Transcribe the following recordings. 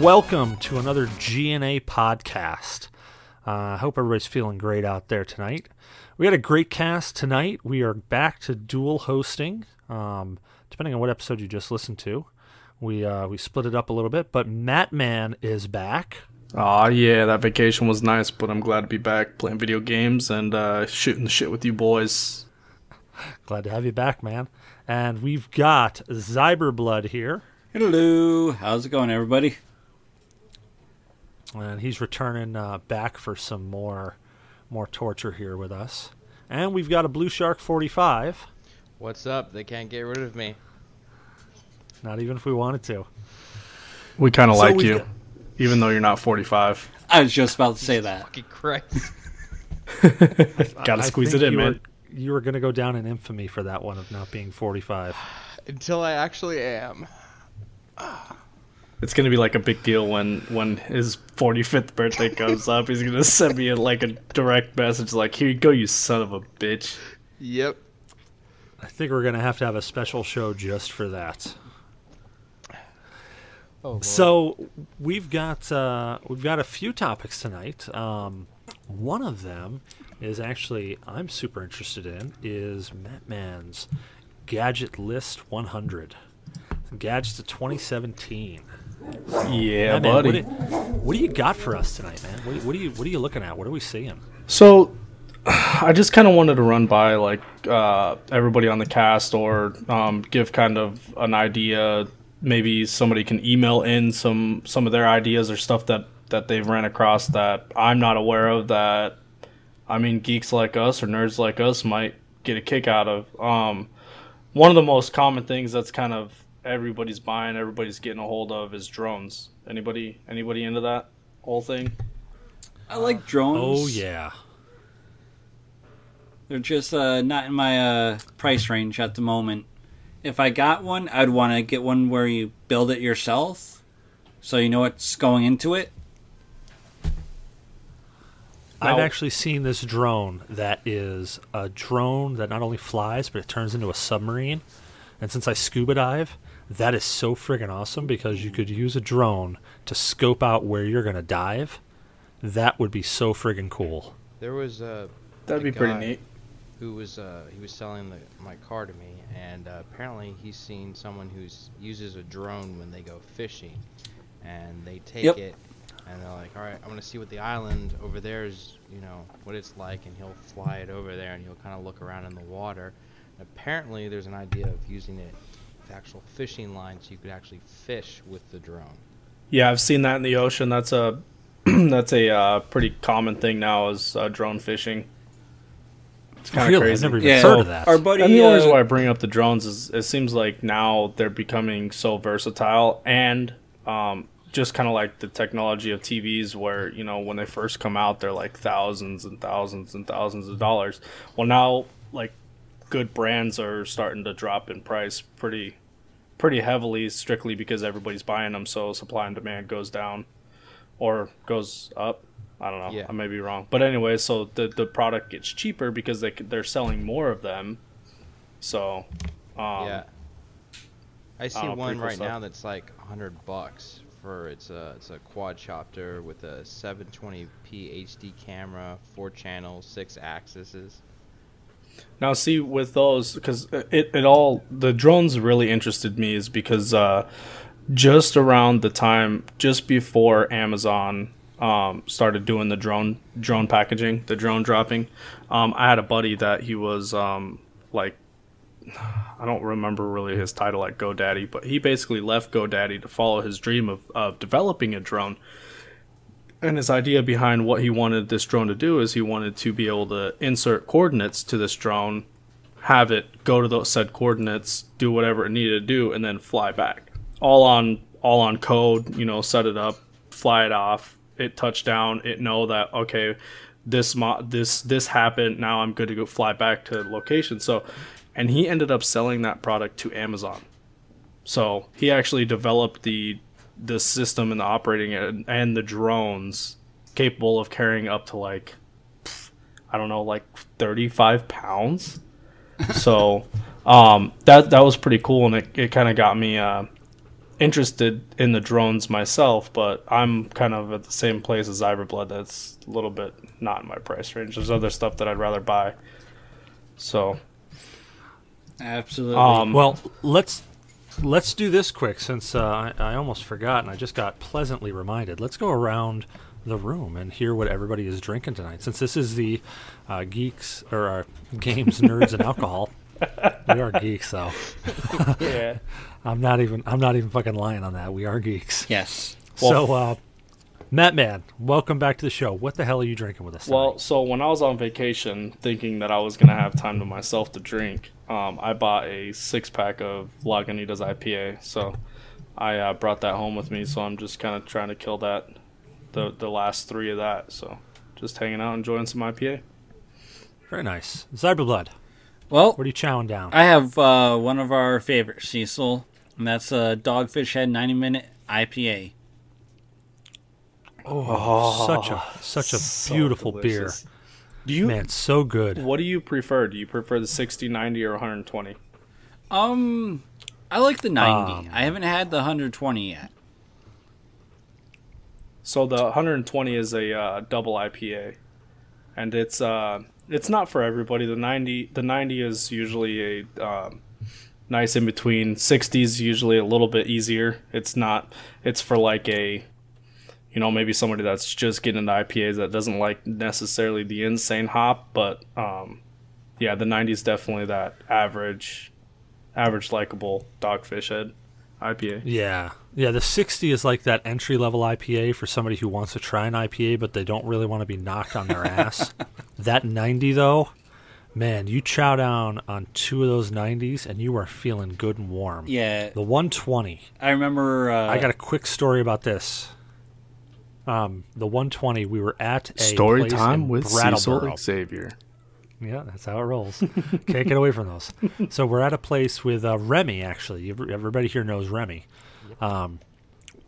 and welcome to another GNA podcast. Uh, I hope everybody's feeling great out there tonight. We had a great cast tonight. We are back to dual hosting, um, depending on what episode you just listened to. We uh, we split it up a little bit, but Mattman is back. Aw, yeah, that vacation was nice, but I'm glad to be back playing video games and uh, shooting the shit with you boys. Glad to have you back, man. And we've got Zyberblood here, Hello, how's it going, everybody? And he's returning uh, back for some more more torture here with us. And we've got a Blueshark 45. What's up? They can't get rid of me. Not even if we wanted to. We kind of So like you, got- even though you're not 45. I was just about to say that. Fucking Christ. Gotta squeeze it in, you man. Were, you were going to go down in infamy for that one of not being 45. Until I actually am. It's gonna be like a big deal when when his 45th birthday comes up. He's gonna send me a, like a direct message like, "Here you go, you son of a bitch." Yep. I think we're going to have to have a special show just for that. Oh, So we've got uh, we've got a few topics tonight. Um, one of them is actually I'm super interested in is Mattman's gadget list 100 gadgets of 2017. Yeah, Mattman, what, buddy. do, what do you got for us tonight, man? What, what are you what are you looking at? What are we seeing? So, I just kind of wanted to run by like uh, everybody on the cast, or um, give kind of an idea. Maybe somebody can email in some some of their ideas or stuff that that they've ran across that I'm not aware of. That I mean, geeks like us or nerds like us might get a kick out of. Um, one of the most common things that's kind of everybody's buying, everybody's getting a hold of is drones. Anybody anybody into that whole thing? I like drones. Oh yeah. They're just uh, not in my uh, price range at the moment. If I got one, I'd want to get one where you build it yourself, so you know what's going into it. I've Now- actually seen this drone that is a drone that not only flies but it turns into a submarine. And since I scuba dive, that is so friggin' awesome because you could use a drone to scope out where you're gonna dive. That would be so friggin' cool. there was a That'd a be pretty neat. who was uh, he was selling the, my car to me, and uh, apparently he's seen someone who uses a drone when they go fishing, and they take Yep. it, and they're like, all right, I'm gonna see what the island over there is, you know, what it's like, and he'll fly it over there, and he'll kind of look around in the water. And apparently, there's an idea of using it with actual fishing lines, so you could actually fish with the drone. Yeah, I've seen that in the ocean. That's a that's a uh, pretty common thing now is uh, drone fishing. It's kind of really, crazy. I've never even Yeah, heard of that. Our buddy, and the only reason uh, why I bring up the drones is it seems like now they're becoming so versatile and um, just kind of like the technology of TVs, where you know when they first come out, they're like thousands and thousands and thousands of dollars. Well, now like good brands are starting to drop in price pretty pretty heavily, strictly because everybody's buying them, so supply and demand goes down or goes up. I don't know. Yeah. I may be wrong, but anyway, so the the product gets cheaper because they they're selling more of them. So, um, yeah. I see know, one right stuff. now that's like hundred bucks for it's a it's a quadcopter with a 720p HD camera, four channels, six axes. Now, see with those because it it all the drones really interested me is because uh, just around the time just before Amazon um, started doing the drone drone packaging, the drone dropping, um, I had a buddy that he was um, like I don't remember really his title at GoDaddy, but he basically left GoDaddy to follow his dream of, of developing a drone. And his idea behind what he wanted this drone to do is he wanted to be able to insert coordinates to this drone, have it go to those said coordinates, do whatever it needed to do, and then fly back. All on all on code, you know, set it up, fly it off, it touch down, it know that okay, this mo- this this happened, now I'm good to go fly back to location. So and he ended up selling that product to Amazon. So he actually developed the the system and the operating and, and the drones capable of carrying up to like I don't know like 35 pounds. so um, that that was pretty cool and it, it kind of got me uh, interested in the drones myself, but I'm kind of at the same place as Zyberblood. That's a little bit not in my price range. There's other stuff that I'd rather buy. So, Absolutely. um, Well, let's let's do this quick since uh, I, I almost forgot and I just got pleasantly reminded. Let's go around the room and hear what everybody is drinking tonight. Since this is the uh, geeks or uh, games, nerds, and alcohol, we are geeks. though. yeah. I'm not even I'm not even fucking lying on that. We are geeks. yes. Well, so, uh, Matt, man, welcome back to the show. What the hell are you drinking with us? Well, tonight? so when I was on vacation, thinking that I was gonna have time to myself to drink, um, I bought a six pack of Lagunitas IPA. So I uh, brought that home with me. So I'm just kind of trying to kill that, the the last three of that. So just hanging out, enjoying some IPA. very nice. Zyberblood, Well, what are you chowing down? I have uh, one of our favorites, Cecil, and that's a Dogfish Head 90 minute IPA. oh, such a such a So beautiful beer. delicious. Do you? Man, so good. What do you prefer? Do you prefer the 60, 90, or 120? Um, I like the 90. Um, I haven't had the 120 yet. So the 120 is a uh, double IPA, and it's uh, it's not for everybody. The 90 the 90 is usually a um, nice in between. 60 is usually a little bit easier. It's not. It's for like a you know maybe somebody that's just getting into IPAs that doesn't like necessarily the insane hop, but um, yeah, the 90 is definitely that average average likable dogfish head IPA. Yeah. Yeah, the 60 is like that entry level IPA for somebody who wants to try an IPA but they don't really want to be knocked on their ass. that 90 though, man, you chow down on two of those 90s and you are feeling good and warm. Yeah, The 120. I remember. Uh, I got a quick story about this. Um, the 120, we were at a Story place time with. Cecil Xavier. Yeah, that's how it rolls. Can't get away from those. So we're at a place with uh, Remy. Actually, everybody here knows Remy. Um,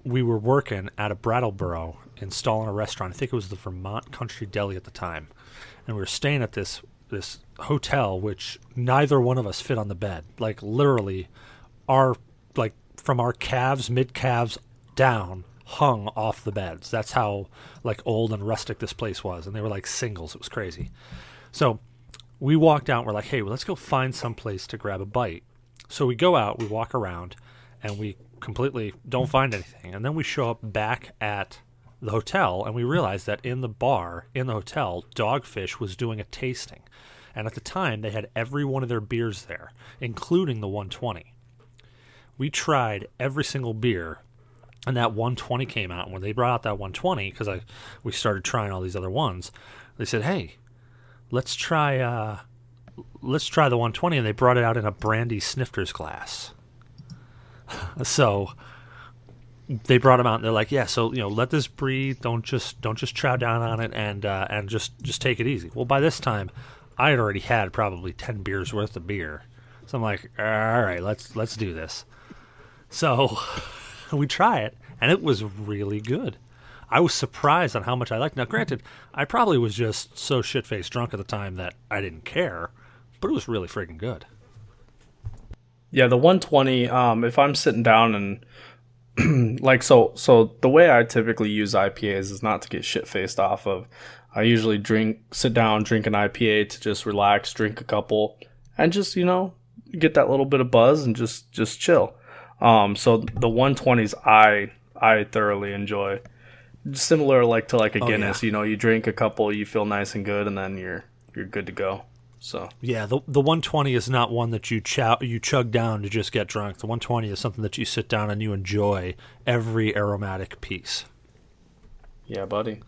we were working at a Brattleboro, installing a restaurant. I think it was the Vermont Country Deli at the time, and we were staying at this this hotel, which neither one of us fit on the bed. Like literally, our like from our calves, mid calves down, hung off the beds. That's how like old and rustic this place was, and they were like singles. It was crazy. So we walked out. We're like, hey, well, let's go find some place to grab a bite. So we go out, we walk around, and we completely don't find anything. And then we show up back at the hotel, and we realize that in the bar in the hotel, Dogfish was doing a tasting. And at the time, they had every one of their beers there, including the 120. We tried every single beer and that 120 came out. And when they brought out that 120, because I we started trying all these other ones, they said, "Hey, let's try uh, let's try the 120." And they brought it out in a brandy snifters glass. so they brought them out, and they're like, "Yeah, so you know, let this breathe. Don't just don't just chow down on it, and uh, and just just take it easy." Well, by this time, I had already had probably 10 beers worth of beer, so I'm like, "All right, let's let's do this." So we try it, and it was really good. I was surprised on how much I liked. Now, granted, I probably was just so shit faced drunk at the time that I didn't care, but it was really freaking good. Yeah, the 120. Um, if I'm sitting down and like so, so the way I typically use IPAs is not to get shit faced off of. I usually drink, sit down, drink an IPA to just relax, drink a couple, and just you know get that little bit of buzz and just just chill. Um, so the 120s I I thoroughly enjoy. Similar like to like a Oh, Guinness, yeah. you know, you drink a couple, you feel nice and good, and then you're you're good to go. So Yeah, the the 120 is not one that you chow, you chug down to just get drunk. The 120 is something that you sit down and you enjoy every aromatic piece. yeah, buddy.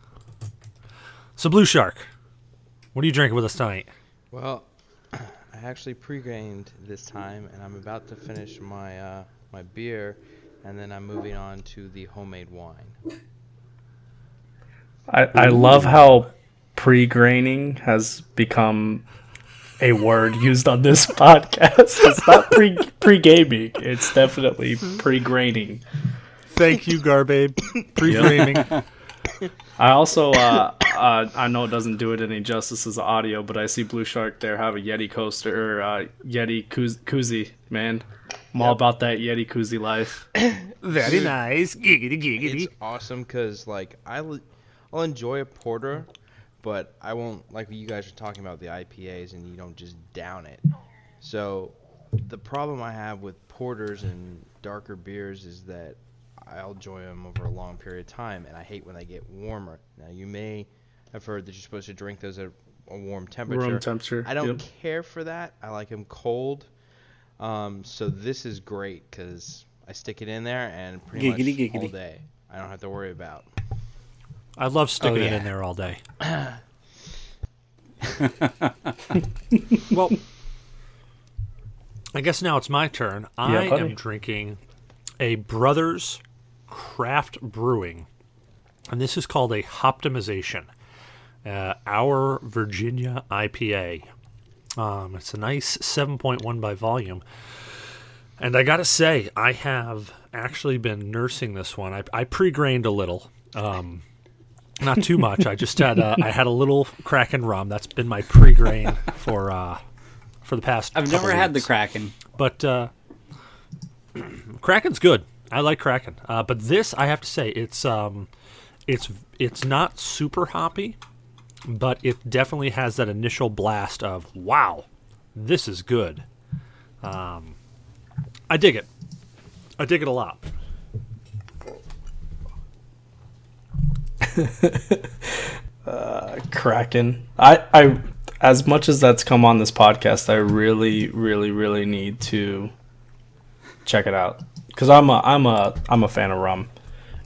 So, Blueshark, what are you drinking with us tonight? Well, I actually pre-gamed this time, and I'm about to finish my uh, my beer, and then I'm moving on to the homemade wine. I, I love how pre-graining has become a word used on this podcast. It's not pre pre gaming. It's definitely pre-graining. Thank you, Garbabe. Pre-dreaming. I also uh, uh, I know it doesn't do it any justice as audio, but I see Blueshark there have a Yeti coaster or uh, Yeti kooz- koozie. Man, I'm all about that Yeti koozie life. Very nice. Giggity giggity. It's awesome because like I, will I'll enjoy a porter, but I won't like what you guys are talking about the IPAs and you don't just down it. So the problem I have with porters and darker beers is that I'll enjoy them over a long period of time, and I hate when they get warmer. Now you may have heard that you're supposed to drink those at a warm temperature. Room temperature. I don't Yep. care for that. I like them cold. Um, so this is great because I stick it in there and pretty Giggity, much all day. I don't have to worry about. I love sticking Oh, it in there all day. well, I guess now it's my turn. I buddy. am drinking a Brothers Craft Brewing, and this is called a Hoptimization, uh, our Virginia IPA. Um, it's a nice 7.1 by volume. And I got to say, I have actually been nursing this one. I, I pre-grained a little. Um, not too much. I just had a, I had a little Kraken rum. That's been my pre-grain for uh, for the past. I've never had the. Kraken. but uh, Kraken's good. I like Kraken, uh, but this I have to say it's um, it's it's not super hoppy, but it definitely has that initial blast of wow, this is good. Um, I dig it. I dig it a lot. Kraken. I, I, as much as that's come on this podcast, I really, really, really need to check it out because I'm a, I'm a, I'm a fan of rum.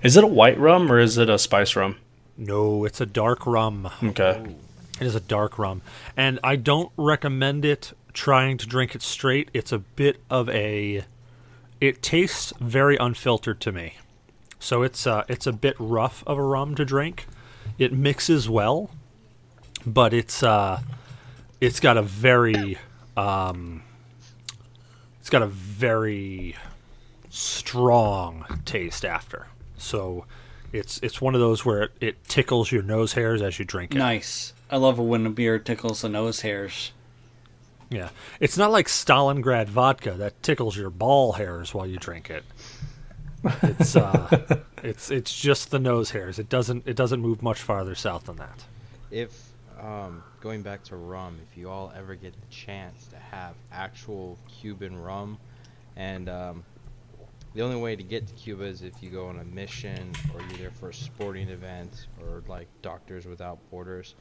Is it a white rum or is it a spice rum? No, it's a dark rum. Okay. It is a dark rum, and I don't recommend it trying to drink it straight. It's a bit of a. It tastes very unfiltered to me, so it's uh, it's a bit rough of a rum to drink. It mixes well, but it's uh, it's got a very um, it's got a very strong taste after. So it's it's one of those where it, it tickles your nose hairs as you drink it. Nice. I love it when a beer tickles the nose hairs. Yeah, it's not like Stalingrad vodka that tickles your ball hairs while you drink it. It's uh, it's it's just the nose hairs. It doesn't it doesn't move much farther south than that. If um, going back to rum, if you all ever get the chance to have actual Cuban rum, and um, the only way to get to Cuba is if you go on a mission or you're there for a sporting event or like Doctors Without Borders.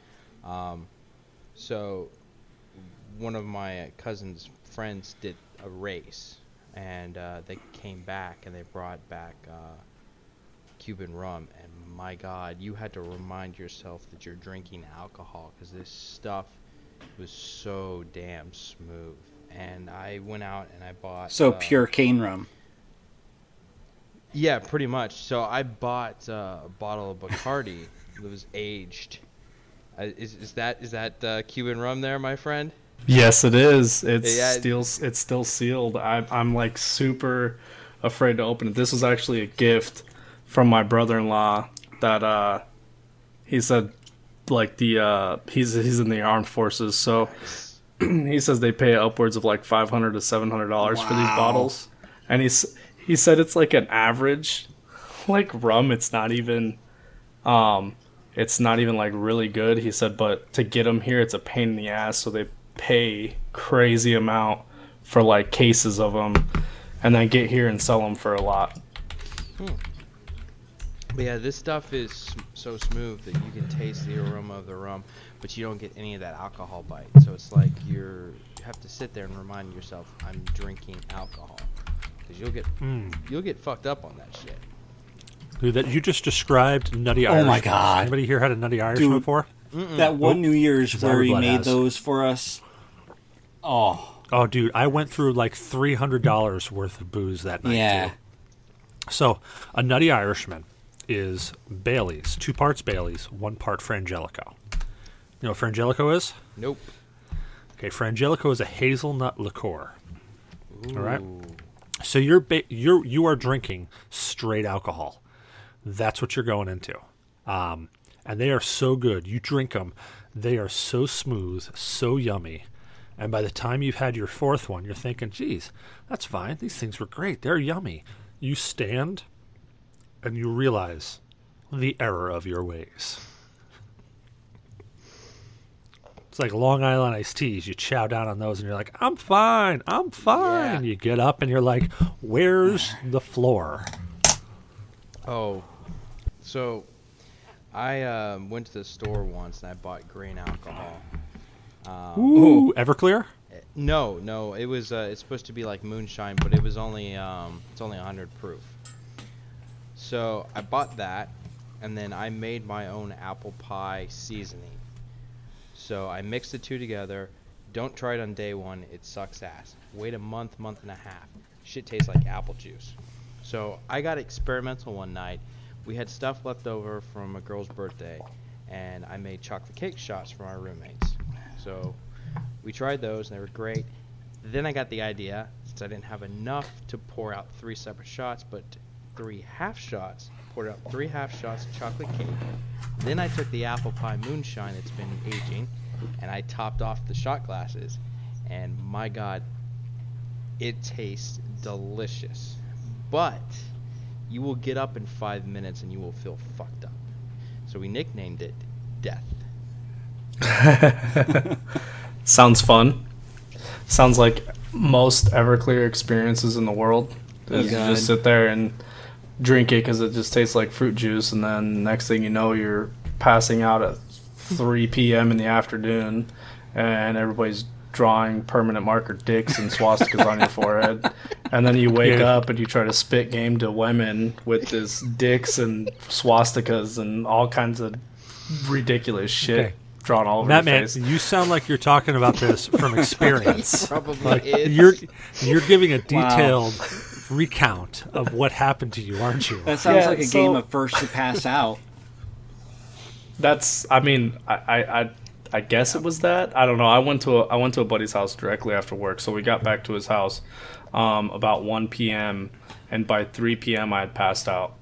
Um, so one of my cousin's friends did a race, and uh, they came back and they brought back uh, Cuban rum, and my God, you had to remind yourself that you're drinking alcohol because this stuff was so damn smooth. And I went out and I bought So uh, pure cane rum. Yeah, pretty much. So I bought uh, a bottle of Bacardi that was aged. Uh, is, is that is that uh, Cuban rum there, my friend? Yes, it is. It's Yeah. still it's still sealed. I'm I'm like super afraid to open it. This was actually a gift from my brother-in-law that uh he said like the uh he's he's in the armed forces, so he says they pay upwards of like 500 to 700 dollars for these bottles. And he's he said it's like an average like rum, it's not even um it's not even like really good. He said, but to get them here, it's a pain in the ass. So they pay crazy amount for like cases of them, and then get here and sell them for a lot. But yeah, this stuff is so smooth that you can taste the aroma of the rum, but you don't get any of that alcohol bite. So it's like you're you have to sit there and remind yourself, I'm drinking alcohol, because you'll get Mm. you'll get fucked up on that shit. Dude, that you just described Nutty Irish. Oh my God. Anybody here had a Nutty Irish Dude. before? That one New Year's where he made has. those for us. Oh, Oh, dude, I went through like three hundred dollars worth of booze that night. yeah. Too. So, a Nutty Irishman is Bailey's, two parts Bailey's, one part Frangelico. You know what Frangelico is? Nope. Okay, Frangelico is a hazelnut liqueur. All right. So you're ba- you're you are drinking straight alcohol. That's what you're going into. Um, and they are so good. You drink them, they are so smooth, so yummy. And by the time you've had your fourth one, you're thinking, geez, that's fine. These things were great. They're yummy. You stand and you realize the error of your ways. It's like Long Island iced teas. You chow down on those and you're like, I'm fine. I'm fine. Yeah. You get up and you're like, where's the floor? Oh, so I um, went to the store once and I bought grain alcohol. Um, Ooh, Everclear? no, no, it was uh, it's supposed to be like moonshine, but it was only um, it's only 100 proof. So I bought that, and then I made my own apple pie seasoning. So I mixed the two together. Don't try it on day one; it sucks ass. Wait a month, month and a half. Shit tastes like apple juice. So I got experimental one night. We had stuff left over from a girl's birthday, and I made chocolate cake shots for our roommates. So we tried those, and they were great. Then I got the idea, since I didn't have enough to pour out three separate shots, but three half shots, poured out three half shots of chocolate cake. Then I took the apple pie moonshine that's been aging, and I topped off the shot glasses. And my God, it tastes delicious. But you will get up in five minutes and you will feel fucked up. So we nicknamed it Death. Sounds fun. Sounds like most Everclear experiences in the world. Is you just sit there and drink it because it just tastes like fruit juice, and then next thing you know, you're passing out at 3 p.m. in the afternoon, and everybody's drawing permanent marker dicks and swastikas on your forehead, and then you wake Yeah. up and you try to spit game to women with this dicks and swastikas and all kinds of ridiculous shit Okay. drawn all over Matt, your man, face. you sound like you're talking about this from experience. Probably Like, is. you're you're giving a detailed recount of what happened to you, aren't you? That sounds Yeah, like a so- game of first to pass out. That's. I mean, I, I, I, I guess it was that. I don't know. I went to a, I went to a buddy's house directly after work, so we got back to his house um, about 1 p.m. and by 3 p.m. I had passed out.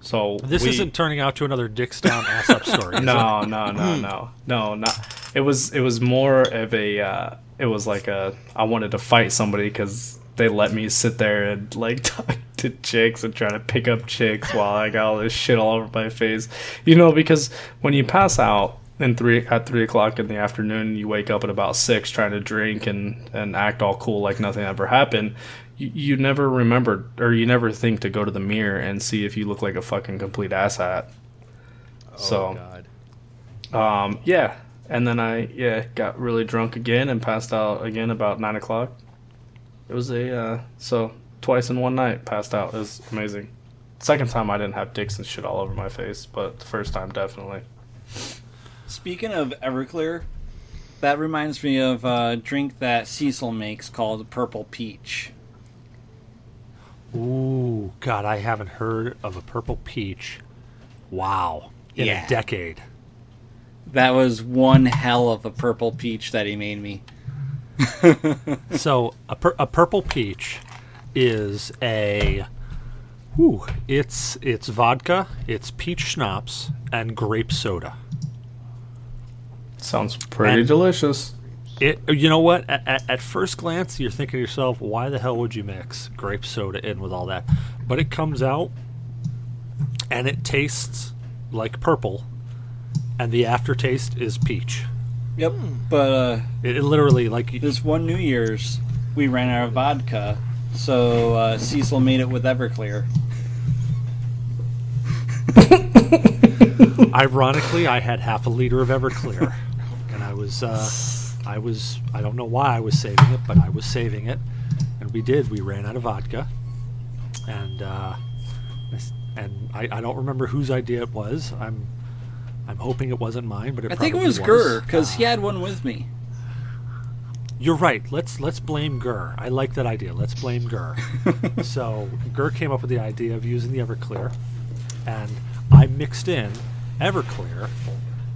So This we- isn't turning out to another dicks down ass up story. is it? No, no, no, no, no, not. It was it was more of a. Uh, it was like a. I wanted to fight somebody because they let me sit there and like talk to chicks and try to pick up chicks while I got all this shit all over my face. You know, because when you pass out in three at three o'clock in the afternoon, you wake up at about six trying to drink and and act all cool like nothing ever happened. You, you never remember or you never think to go to the mirror and see if you look like a fucking complete asshat. oh, so- God. Um, yeah, and then I yeah got really drunk again and passed out again about nine o'clock. It was a uh, so twice in one night passed out. It was amazing. Second time I didn't have dicks and shit all over my face, but the first time definitely. Speaking of Everclear, that reminds me of a drink that Cecil makes called Purple Peach. Ooh, God, I haven't heard of a purple peach. Wow, in Yeah. a decade. That was one hell of a purple peach that he made me. So a, pur- a purple peach is a. Ooh, it's it's vodka, it's peach schnapps, and grape soda. Sounds pretty And- delicious. It, you know what? At, at, at first glance, you're thinking to yourself, "Why the hell would you mix grape soda in with all that?" But it comes out, and it tastes like purple, and the aftertaste is peach. Yep. But uh, It, it literally like this one New Year's, we ran out of vodka, so uh, Cecil made it with Everclear. Ironically, I had half a liter of Everclear, and I was, uh, I was, I don't know why I was saving it, but I was saving it, and we did. We ran out of vodka, and uh, this- and I, I don't remember whose idea it was. I'm, I'm hoping it wasn't mine, but it probably was. I think it probably was Gurr because Uh, he had one with me. You're right. Let's let's blame Gurr. I like that idea. Let's blame Gurr. so Gurr came up with the idea of using the Everclear, and I mixed in Everclear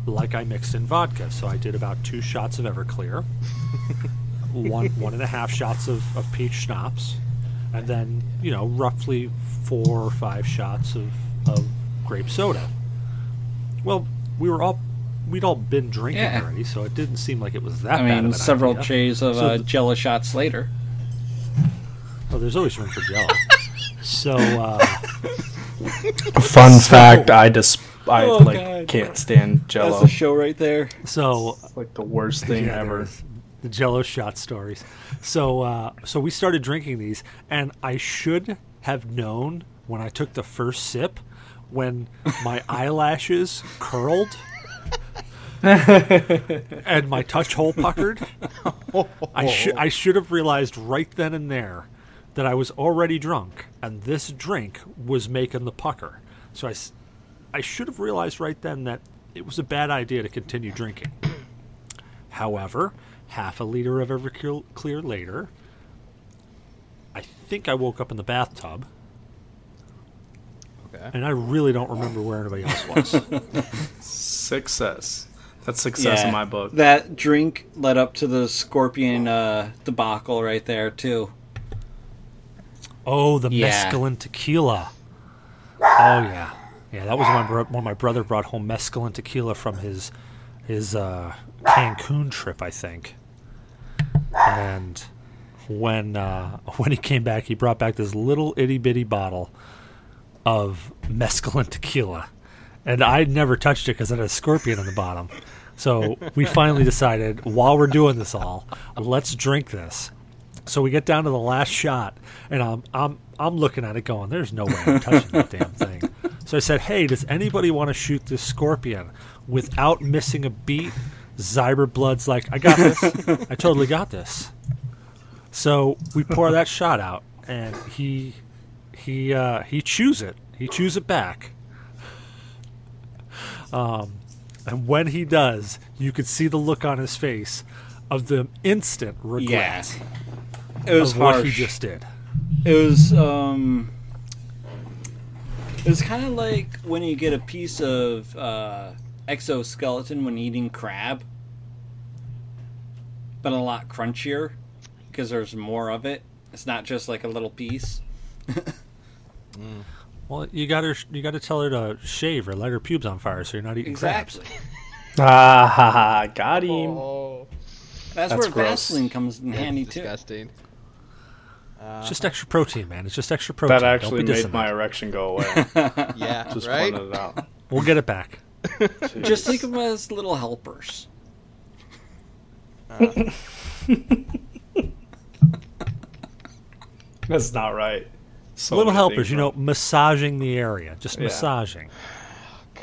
like I mixed in vodka. So I did about two shots of Everclear, one one and a half shots of, of peach schnapps, and then you know roughly four or five shots of of grape soda. Well, we were all we'd all been drinking Yeah. already, so it didn't seem like it was that I bad. of mean, an several idea. trays of So uh, the- Jello shots later. Oh, there's always room for Jello. so uh, Fun fact: I just I Oh, like God. can't stand Jello. That's the show right there. so It's like the worst thing Yeah, ever. The Jello shot stories. So, uh, so we started drinking these, and I should have known when I took the first sip, when my eyelashes curled and my touch hole puckered. I should I should have realized right then and there that I was already drunk, and this drink was making the pucker. So I, s- I should have realized right then that it was a bad idea to continue drinking. However, half a liter of Everclear later, I think I woke up in the bathtub, Okay. and I really don't remember where anybody else was. Success. That's success in my book. That drink led up to the scorpion uh, debacle right there too. oh, the Yeah. mescaline tequila. Oh yeah, yeah. That was when, bro- when my brother brought home mescaline tequila from his his uh, Cancun trip, I think. And when uh, when he came back, he brought back this little itty bitty bottle of mescaline tequila, and I never touched it because it had a scorpion on the bottom. So we finally decided, while we're doing this all, let's drink this. So we get down to the last shot, and I'm I'm I'm looking at it, going, "There's no way I'm touching that damn thing." So I said, "Hey, does anybody want to shoot this scorpion without missing a beat?" Zyberblood's like, "I got this. I totally got this." So we pour that shot out, and he he uh, he chews it. He chews it back. Um, and when he does, you could see the look on his face of the instant regret It was of what harsh. he just did. It was um it was kind of like when you get a piece of uh, exoskeleton when eating crab, but a lot crunchier because there's more of it. It's not just like a little piece. Well, you got to you got to tell her to shave or light her pubes on fire so you're not eating Exactly. crabs. Ah, ha, ha, got him. Oh, That's, That's where gross. Vaseline comes in handy too. disgusting. It's just extra protein, man. It's just extra protein. That actually Don't made my erection go away. Yeah, Just right. pointed it out. We'll get it back. Just Jeez. think of them as little helpers. That's not right. So Little helpers, you know, wrong. massaging the area, just Yeah. massaging.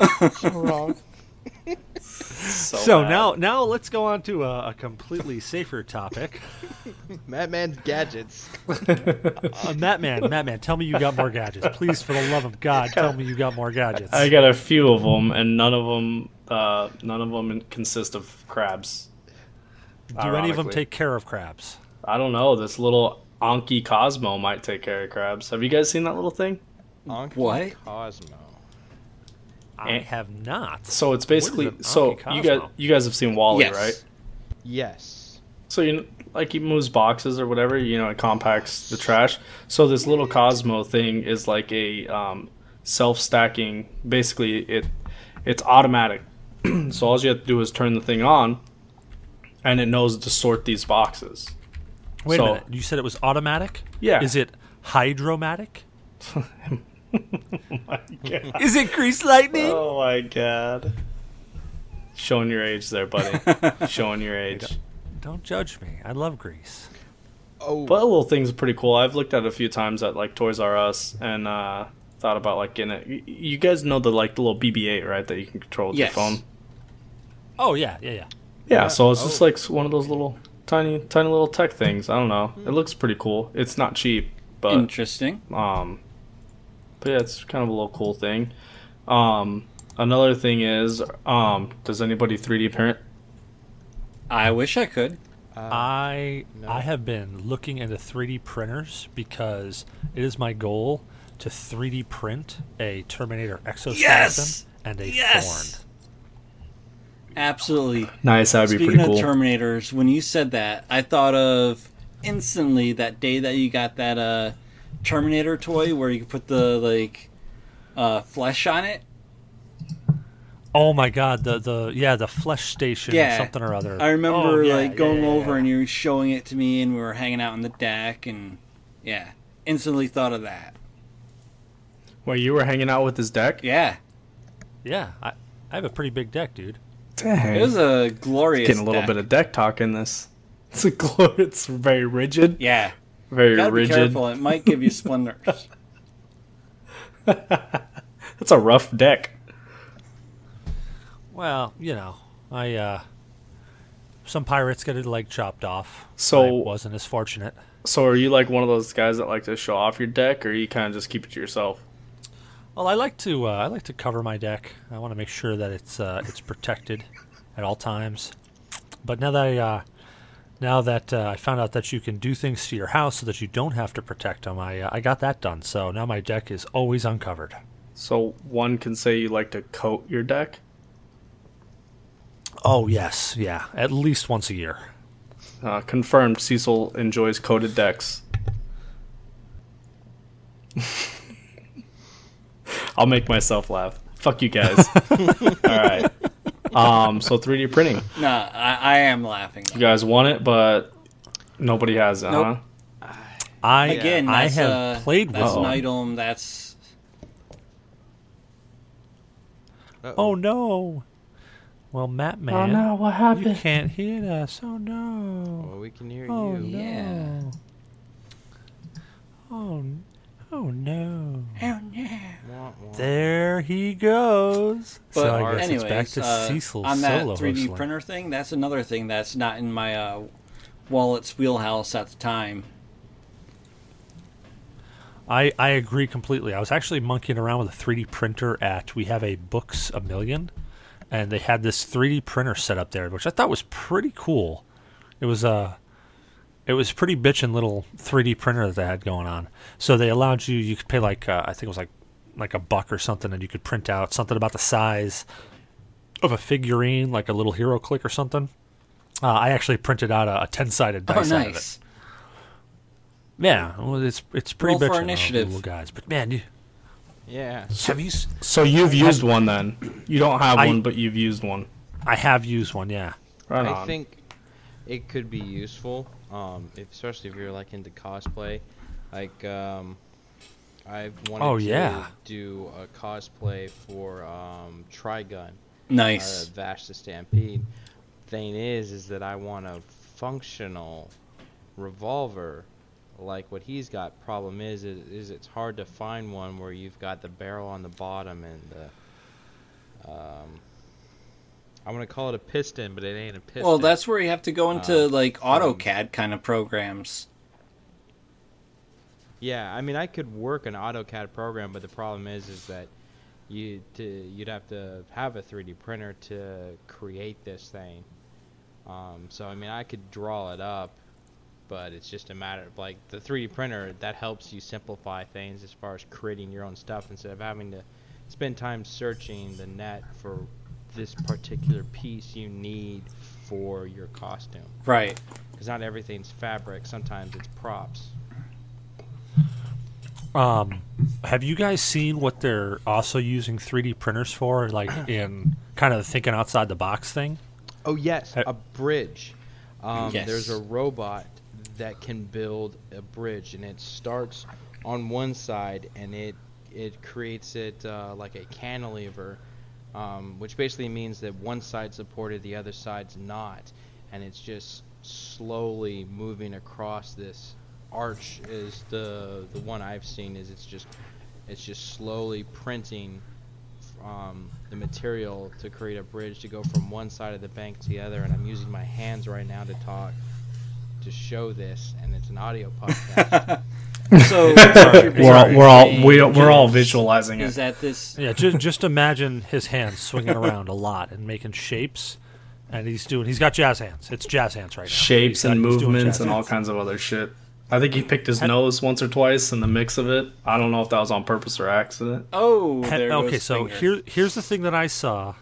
so, So bad. now, now let's go on to a, a completely safer topic. Mattman's gadgets. Uh, Mattman, Mattman, tell me you got more gadgets, please. For the love of God, tell me you got more gadgets. I got a few of them, and none of them, uh, none of them consist of crabs. Do any of them take care of crabs? I don't know. This little Anki Cosmo might take care of crabs. Have you guys seen that little thing? Anki What? Cosmo. I Eh. have not. So it's basically so Anki you guys you guys have seen WALL-E, Yes. right? Yes. So you kn- like he moves boxes or whatever, you know, it compacts the trash. So this little Cosmo thing is like a um, self-stacking. Basically, it it's automatic. so all you have to do is turn the thing on, and it knows to sort these boxes. Wait So- a minute. You said it was automatic? Yeah. Is it hydromatic? oh my god! Is it grease lightning? Oh my god! Showing your age there, buddy. Showing your age. Don't judge me. I love grease. Oh, But a little thing's pretty cool. I've looked at it a few times at like Toys R Us and uh, thought about like getting it. You guys know the like the little BB-8, right? That you can control with Yes. your phone. Oh yeah, yeah, yeah. Yeah, Yeah. so it's just Oh. like one of those little tiny, tiny little tech things. I don't know. It looks pretty cool. It's not cheap, but Interesting. um, but yeah, it's kind of a little cool thing. Um, another thing is, um, does anybody 3D print? I wish I could. uh, I no. I have been looking into 3D printers because it is my goal to 3D print a Terminator exoskeleton Yes! and a Yes! Thorn. Absolutely. Nice, that'd be Speaking of. Terminators, when you said that, I thought of instantly that day that you got that uh, Terminator toy where you could put the like uh, flesh on it. Oh my god, the the yeah, the flesh station Yeah. or something or other. I remember Oh, yeah, like going yeah, over yeah. and you were showing it to me, and we were hanging out on the deck, and yeah, instantly thought of that. Where you were hanging out with his deck? Yeah, Yeah, I, I have a pretty big deck, dude. Dang. it was a glorious. getting a little deck. bit of deck talk in this. It's a glo- It's very rigid. yeah. Very Gotta be rigid. careful; it might give you splinters. That's a rough deck. Well, you know, I uh some pirates get a leg chopped off. So- I wasn't as fortunate. So are you like one of those guys that like to show off your deck, or you kind of just keep it to yourself? Well, I like to uh, I like to cover my deck. I want to make sure that it's uh, it's protected at all times. But now that I uh, now that uh, I found out that you can do things to your house so that you don't have to protect them, I uh, I got that done. So now my deck is always uncovered. So one can say you like to coat your deck. Oh yes, yeah, at least once a year. Uh, confirmed. Cecil enjoys coated decks. I'll make myself laugh. Fuck you guys. All right. Um. So 3D printing. no, I, I am laughing. You guys want it, but nobody has it, Nope. huh? I Again, I that's, have uh, played with. That's an Uh-oh. item. That's Oh no. Well, Mattman, What happened? you can't hear us. Oh no. Well, we can hear Oh you. no. Yeah. Oh, n- oh no. oh yeah. Wah, wah. There he goes. But so I guess anyways, it's back to uh, Cecil's on that solo 3D hostling. printer thing, that's another thing that's not in my uh, wallet's wheelhouse at the time. I, I agree completely. I was actually monkeying around with a 3D printer at we have a Books a Million, and they had this 3D printer set up there, which I thought was pretty cool. It was a it was pretty bitchin' little 3D printer that they had going on. So they allowed you you could pay like uh, I think it was like like a buck or something, and you could print out something about the size of a figurine, like a little hero click or something. Uh, I actually printed out a, a ten sided Oh, dice out of it. nice. Yeah, well, it's it's pretty Roll for bitchin', those initiative. little guys. But man, you, Yeah. have you? So you've used one then? You don't have I- one, but you've used one. I have used one. Yeah. Right I on. think it could be useful, um, if, especially if you're like into cosplay. Like, um, I wanted Oh, to yeah. do a cosplay for um, Trigun, uh, Nice. Vash the Stampede. Thing is, is that I want a functional revolver like what he's got. Problem is, is, is it's hard to find one where you've got the barrel on the bottom and the um, I'm gonna call it a piston, but it ain't a piston. Well, that's where you have to go into Uh, like um, AutoCAD kind of programs. Yeah, I mean, I could work an AutoCAD program, but the problem is, is that you to, you'd have to have a 3D printer to create this thing. Um, so I mean, I could draw it up, but it's just a matter of like the 3D printer that helps you simplify things as far as creating your own stuff instead of having to spend time searching the net for this particular piece you need for your costume. Right. Because not everything's fabric; sometimes it's props. Um, have you guys seen what they're also using 3D printers for, like in kind of the thinking outside the box thing? Oh yes, Ha- a bridge. Um, Yes. There's a robot that can build a bridge, and it starts on one side, and it it creates it uh, like a cantilever, um, which basically means that one side's supported, the other side's not, and it's just slowly moving across this arch. Is the the one I've seen is it's just it's just slowly printing um, the material to create a bridge to go from one side of the bank to the other, and I'm using my hands right now to talk to show this, and it's an audio podcast. So we're all we're all we, we're all visualizing Is it. that this? Yeah, just just imagine his hands swinging around a lot and making shapes, and he's doing. He's got jazz hands. It's jazz hands right now. Shapes got- and movements and all hands. kinds of other shit. I think he picked his nose once or twice in the mix of it. I don't know if that was on purpose or accident. Oh, Ha- okay, goes so finger. here here's the thing that I saw.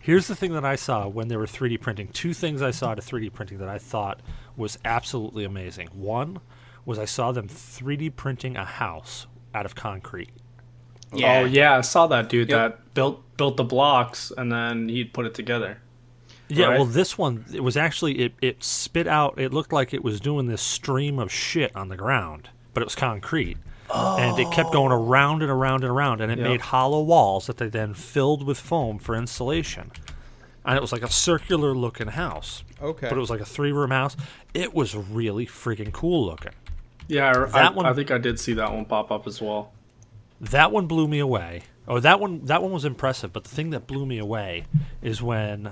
Here's the thing that I saw when they were 3D printing. Two things I saw to 3D printing that I thought was absolutely amazing. One was I saw them 3D printing a house out of concrete. Yeah. Oh yeah, I saw that dude Yep. that built built the blocks and then he'd put it together. Yeah, Right. well, this one it was actually it, it spit out. It looked like it was doing this stream of shit on the ground, but it was concrete, and it kept going around and around and around, and it Yep. made hollow walls that they then filled with foam for insulation. And it was like a circular looking house, Okay. but it was like a three room house. It was really freaking cool looking. Yeah, I, That I, one- I think I did see that one pop up as well. That one blew me away. Oh, that one that one was impressive, but the thing that blew me away is when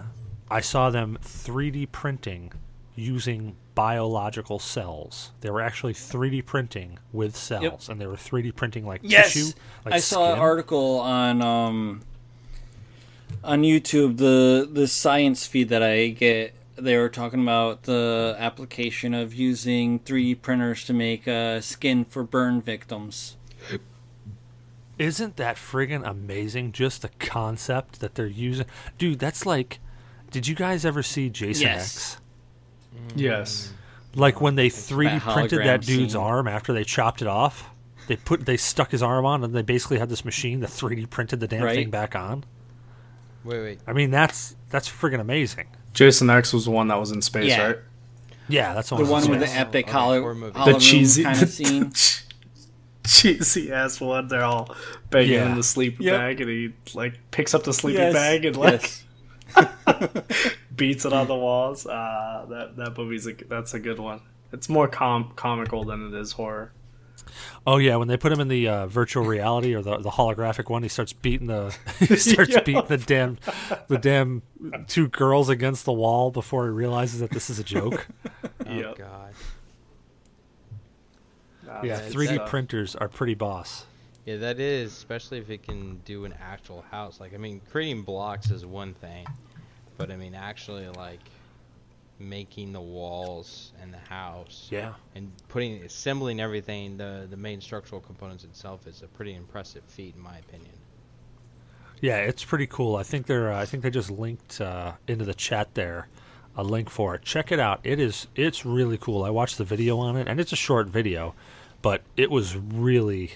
I saw them 3D printing using biological cells. They were actually 3D printing with cells and they were 3D printing like Yes, tissue, like I saw an article on um on YouTube the the science feed that I get. They were talking about the application of using 3D printers to make uh, skin for burn victims. Isn't that friggin' amazing just the concept that they're using? Dude, that's like did you guys ever see Jason Yes. X? Yes. Like when they 3D printed that dude's scene. arm after they chopped it off. They put they stuck his arm on and they basically had this machine that 3D printed the damn Right. thing back on. Wait, wait. I mean that's that's friggin' amazing. Jason X was the one that was in space, Yeah. right? Yeah, that's The almost one with the Yes. epic Okay, hollow, horror movie. hollow the cheesy, kind of scene. cheesy ass one. They're all banging Yeah. in the sleeping Yep. bag, and he like picks up the sleeping Yes, bag and like yes. beats it on the walls. Uh, that that movie's a that's a good one. It's more com- comical than it is horror. Oh yeah, when they put him in the uh, virtual reality or the, the holographic one, he starts beating the he starts Yeah. beating the damn the damn two girls against the wall before he realizes that this is a joke. Oh Yep. God. Yeah, 3D uh, printers are pretty boss. Yeah, that is, especially if it can do an actual house. Like, I mean, creating blocks is one thing, but I mean, actually, like, making the walls and the house Yeah. and putting, assembling everything, the the main structural components itself is a pretty impressive feat, in my opinion. Yeah, it's pretty cool. I think they're. Uh, I think they just linked uh, into the chat there a link for it. Check it out. It is. It's really cool. I watched the video on it, and it's a short video, but it was really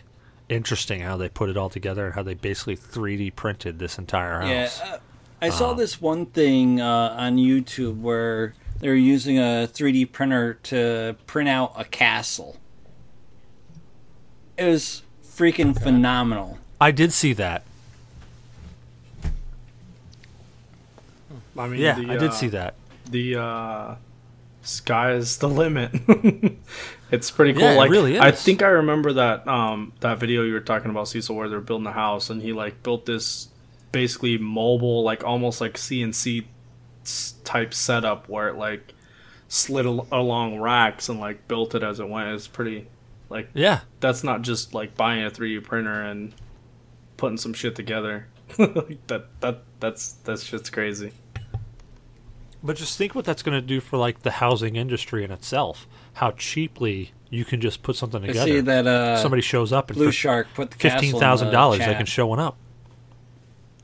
interesting how they put it all together and how they basically 3D printed this entire Yeah, house. uh, I saw Um, this one thing uh, on YouTube where they're using a 3D printer to print out a castle. It was freaking phenomenal. I did see that. I mean, Yeah, the, I did uh, see that. The uh, sky is the limit. it's pretty cool. Yeah, it like, really I think I remember that um that video you were talking about, Cecil, where they're building a house, and he like built this basically mobile, like almost like CNC s- type setup where it like slid al- along racks and like built it as it went. It's pretty like Yeah, that's not just like buying a 3D printer and putting some shit together. like that that that's that's shit's crazy. but just think what that's going to do for like the housing industry in itself. How cheaply you can just put something together. I together. see that uh, Somebody shows up and Blue for Shark put the fifteen thousand dollars, the they can show one up.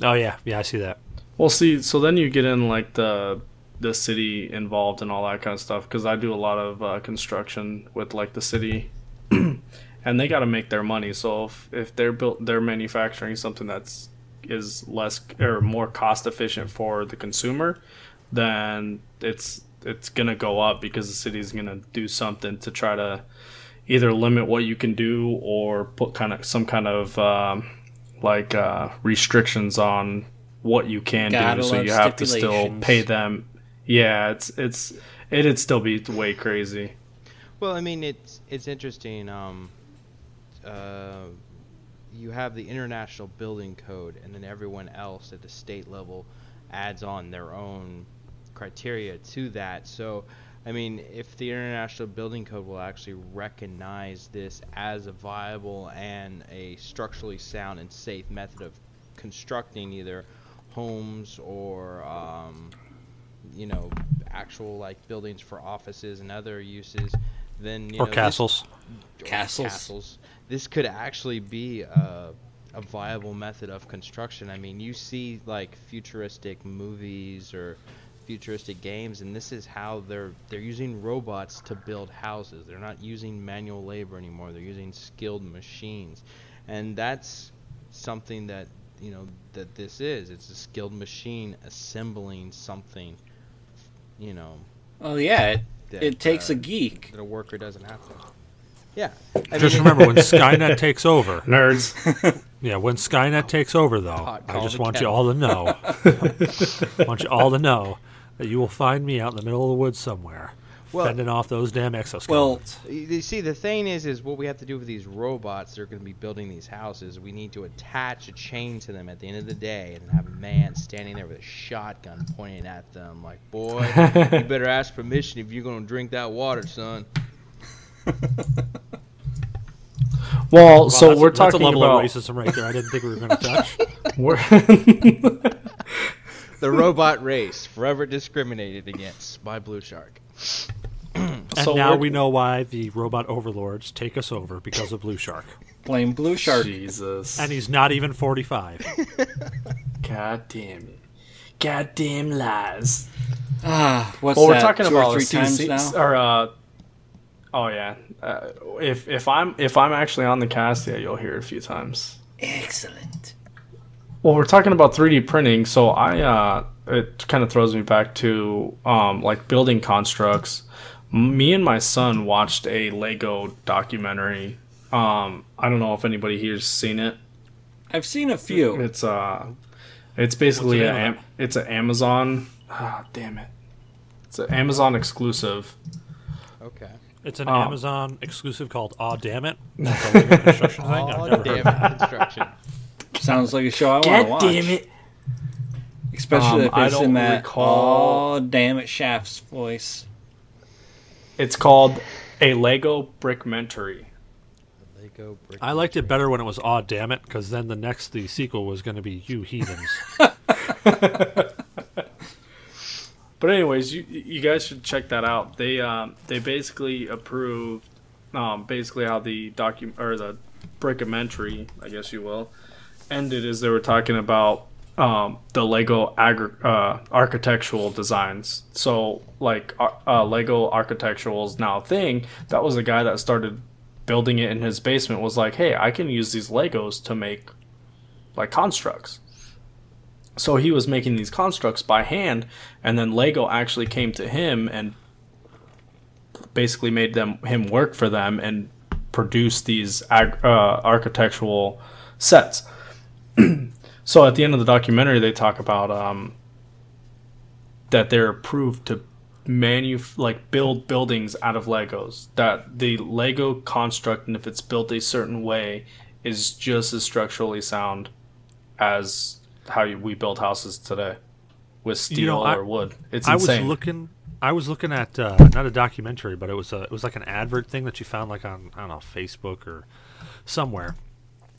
Oh yeah, yeah, I see that. Well, see, so then you get in like the the city involved and all that kind of stuff because I do a lot of uh, construction with like the city, and they got to make their money. So if, if they're built, they're manufacturing something that's is less or more cost efficient for the consumer, then it's it's gonna go up because the city's gonna do something to try to either limit what you can do or put kind of some kind of um, like uh, restrictions on what you can Gotta do. So you have to still pay them. Yeah, it's it's it'd still be way crazy. Well, I mean, it's it's interesting. Um, uh, you have the international building code, and then everyone else at the state level adds on their own criteria to that. So, I mean, if the international building code will actually recognize this as a viable and a structurally sound and safe method of constructing either homes or um, you know actual like buildings for offices and other uses then you or know, this- castles. or Castles. This could actually be a, a viable method of construction. I mean, you see like futuristic movies or futuristic games, and this is how they're they're using robots to build houses. They're not using manual labor anymore. They're using skilled machines, and that's something that you know that this is. It's a skilled machine assembling something. You know, Oh yeah, it, that, it takes uh, a geek. that a worker doesn't have to. Yeah, I Just mean, remember when Skynet takes over. Nerds. Yeah, when Skynet takes over, though, Hot I just the want you all to know. I want you all to know that you will find me out in the middle of the woods somewhere, Well- fending off those damn Well, exoskeletons. You you see, the thing is, is what we have to do with these robots that are going to be building these houses. We need to attach a chain to them at the end of the day, and have a man standing there with a shotgun pointing at them, like, "Boy, you better ask permission if you're going to drink that water, son." Well, Wow, so we're that's talking a level about of racism right there. I didn't think we were going to touch. we're The robot race, forever discriminated against by Blueshark. And So now we're- know why the robot overlords take us over because of Blueshark. blame Blueshark. Jesus. And he's not even 45. God damn it. God damn lies. Ah, what's well, that? we're talking two about or three times CC now. or uh, oh yeah. Uh, if if I'm if I'm actually on the cast, yeah, you'll hear it a few times. Excellent. Well, we're talking about 3D printing, so I uh, it kind of throws me back to um, like building constructs. M- Me and my son watched a Lego documentary. Um, I don't know if anybody here's seen it. I've seen a few. It's uh, it's basically a, the name of Am- it's an Amazon. Ah, damn it! It's an Amazon exclusive. Okay. It's an Um, Amazon exclusive called Aw Damn It. That's a Lego construction thing. I've Oh, damn it, construction. Sounds like a show I want to watch. Especially Um, if I it's don't in that recall- oh damn it Shaft's voice. It's called a Lego Brickmentary. Lego brick. I liked it better when it was Aw Damn It, because then the next, the sequel was going to be You Heathens. But anyways, you you guys should check that out. They um they basically approved um basically how the docu or the brickamentary, I guess you will, ended as they were talking about um the Lego agri- uh, architectural designs. So like uh, Lego architectural is now a thing. That was the guy that started building it in his basement. Was like, hey, I can use these Legos to make like constructs. So he was making these constructs by hand, and then Lego actually came to him and basically made them him work for them and produce these ag- uh, architectural sets. so at the end of the documentary, they talk about um, that they're approved to manu like build buildings out of Legos. That the Lego construct, and if it's built a certain way, is just as structurally sound as how you, we build houses today with steel You know, I- or wood. It's I was looking. I was looking at uh, not a documentary, but it was a, it was like an advert thing that you found like on I don't know Facebook or somewhere,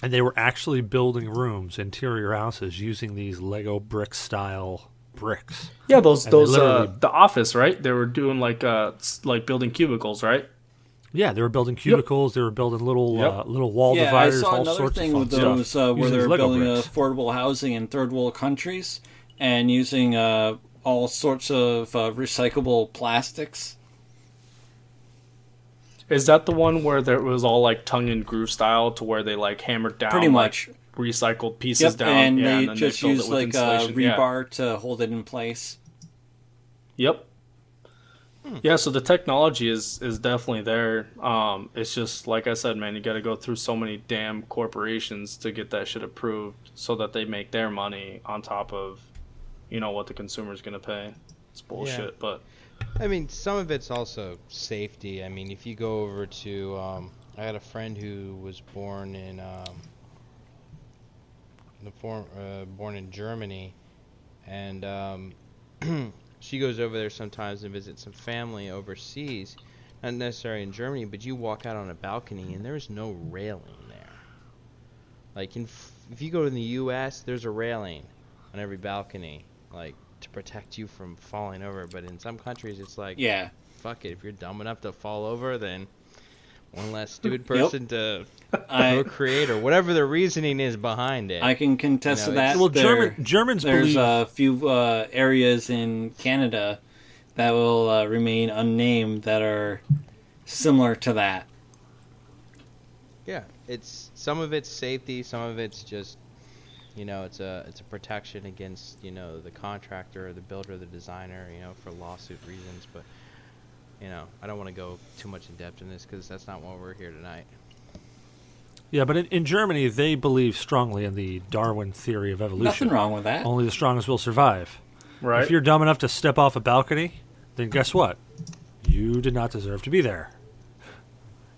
and they were actually building rooms, interior houses using these Lego brick style bricks. yeah, those and those uh, the office, right? They were doing like uh like building cubicles, right? Yeah, they were building cubicles. They were building little Yep. uh, little wall yeah, I dividers, saw all another sorts thing of with those stuff. uh, where they're building uh, bricks. affordable housing in third world countries and using uh, all sorts of uh, recyclable plastics. Is that the one where there was all like tongue and groove style to where they like hammered down Pretty like, much. recycled pieces Yep, down and yeah, they and then just filled use it with like uh, insulation. Yeah. rebar to hold it in place. Yep. Yeah, so the technology is is definitely there. Um, it's just like I said, man, you got to go through so many damn corporations to get that shit approved, so that they make their money on top of, you know, what the consumer's gonna pay. It's bullshit, but I mean, some of it's also safety. I mean, if you go over to, um, I had a friend who was born in, um, the form, uh, born in Germany, and um, she goes over there sometimes and visits some family overseas, not necessarily in Germany, but you walk out on a balcony and there's no railing there. Like in, f- if you go to the U.S., there's a railing on every balcony, like to protect you from falling over. But in some countries, it's like, Yeah. fuck it. If you're dumb enough to fall over, then one less stupid person to I procreate or whatever the reasoning is behind it. I can contest You know, that. Well, There- German, Germans There's believe a few uh, areas in Canada that will uh, remain unnamed that are similar to that. yeah, it's some of it's safety, some of it's just You know, it's a it's a protection against you know the contractor, or the builder, the designer. You know, for lawsuit reasons. But you know, I don't want to go too much in depth in this because that's not why we're here tonight. Yeah, but in, in Germany, they believe strongly in the Darwin theory of evolution. Nothing wrong with that. Only the strongest will survive. Right. If you're dumb enough to step off a balcony, then guess what? You did not deserve to be there.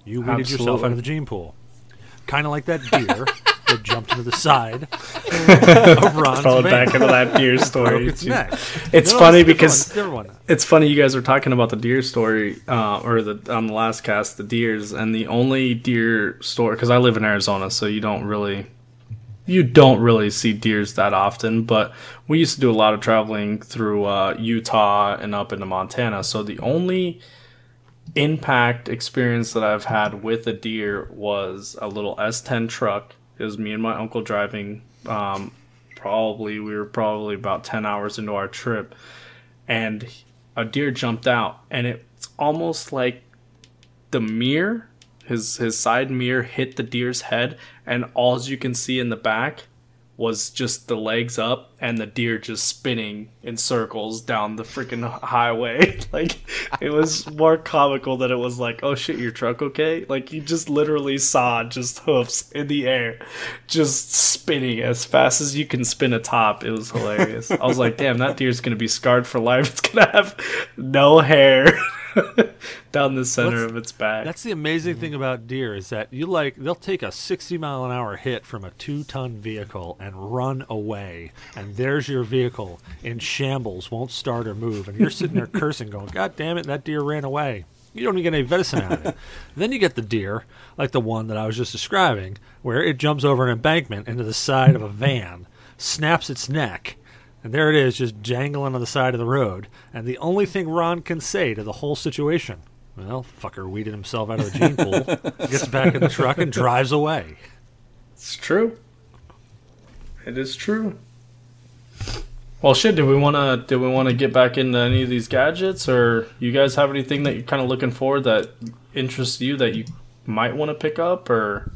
You weeded yourself out of the gene pool. Kind of like that deer that jumped into the side of Ron's Fall van. back into that deer story. its. It's No, funny different because one, different one. it's funny you guys were talking about the deer story, uh, or the on the last cast, the deers, and the only deer story because I live in Arizona, so you don't really, you don't really see deers that often. But we used to do a lot of traveling through uh, Utah and up into Montana, so the only impact experience that I've had with a deer was a little S10 truck. It was me and my uncle driving. Um, probably we were probably about 10 hours into our trip and a deer jumped out and it's almost like the mirror his his side mirror hit the deer's head and all you can see in the back was just the legs up and the deer just spinning in circles down the freaking highway. Like it was more comical than it was like oh shit your truck okay? Like you just literally saw just hoofs in the air just spinning as fast as you can spin a top. It was hilarious. I was like damn that deer's gonna be scarred for life. It's gonna have no hair down the center What's- of its back That's the amazing thing about deer is that you like they'll take a 60 mile an hour hit from a two ton vehicle and run away, and there's your vehicle in shambles, won't start or move, and you're sitting there cursing, going, "God damn it, that deer ran away." You don't even get any medicine out of it. then you get the deer, like the one that I was just describing, where it jumps over an embankment into the side of a van, snaps its neck, and there it is, just jangling on the side of the road. And the only thing Ron can say to the whole situation, well, fucker weeded himself out of the gene pool, gets back in the truck and drives away. It's true. It is true. Well, shit. Do we want to? Do we want to get back into any of these gadgets, or you guys have anything that you're kind of looking for that interests you that you might want to pick up, or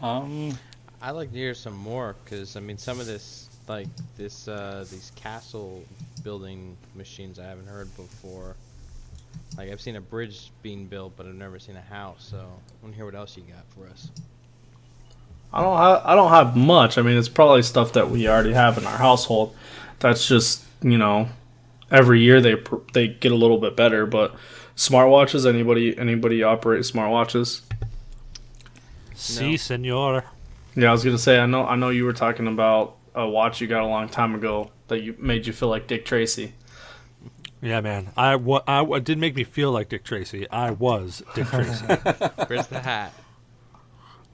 Um, I like to hear some more because I mean some of this like this uh, these castle building machines I haven't heard before. Like I've seen a bridge being built, but I've never seen a house. So I want to hear what else you got for us. I don't. Ha- I don't have much. I mean, it's probably stuff that we already have in our household. That's just you know, every year they they get a little bit better. But smartwatches. Anybody anybody operate smartwatches? Si, senor. Yeah, I was gonna say. I know. I know you were talking about a watch you got a long time ago that you made you feel like Dick Tracy. Yeah, man. I, wa- I wa- it did make me feel like Dick Tracy. I was Dick Tracy. Where's the hat?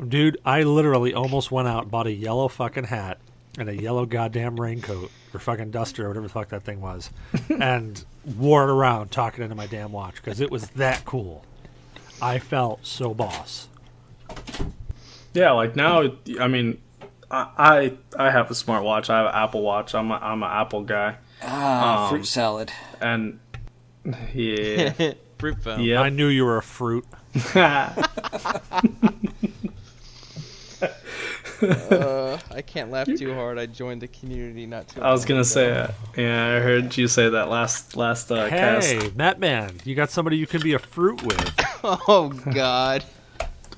Dude, I literally almost went out and bought a yellow fucking hat and a yellow goddamn raincoat or fucking duster or whatever the fuck that thing was and wore it around talking into my damn watch because it was that cool. I felt so boss. Yeah, like now. I mean, I I, I have a smartwatch. I have an Apple Watch. I'm a, I'm an Apple guy, ah, Um, fruit salad. and yeah, Fruit phone. I knew you were a fruit. Uh, I can't laugh too hard. I joined the community not too. I was gonna ago. say it. Yeah, I heard you say that last last uh, cast. Hey, Mattman, you got somebody you can be a fruit with. Oh God.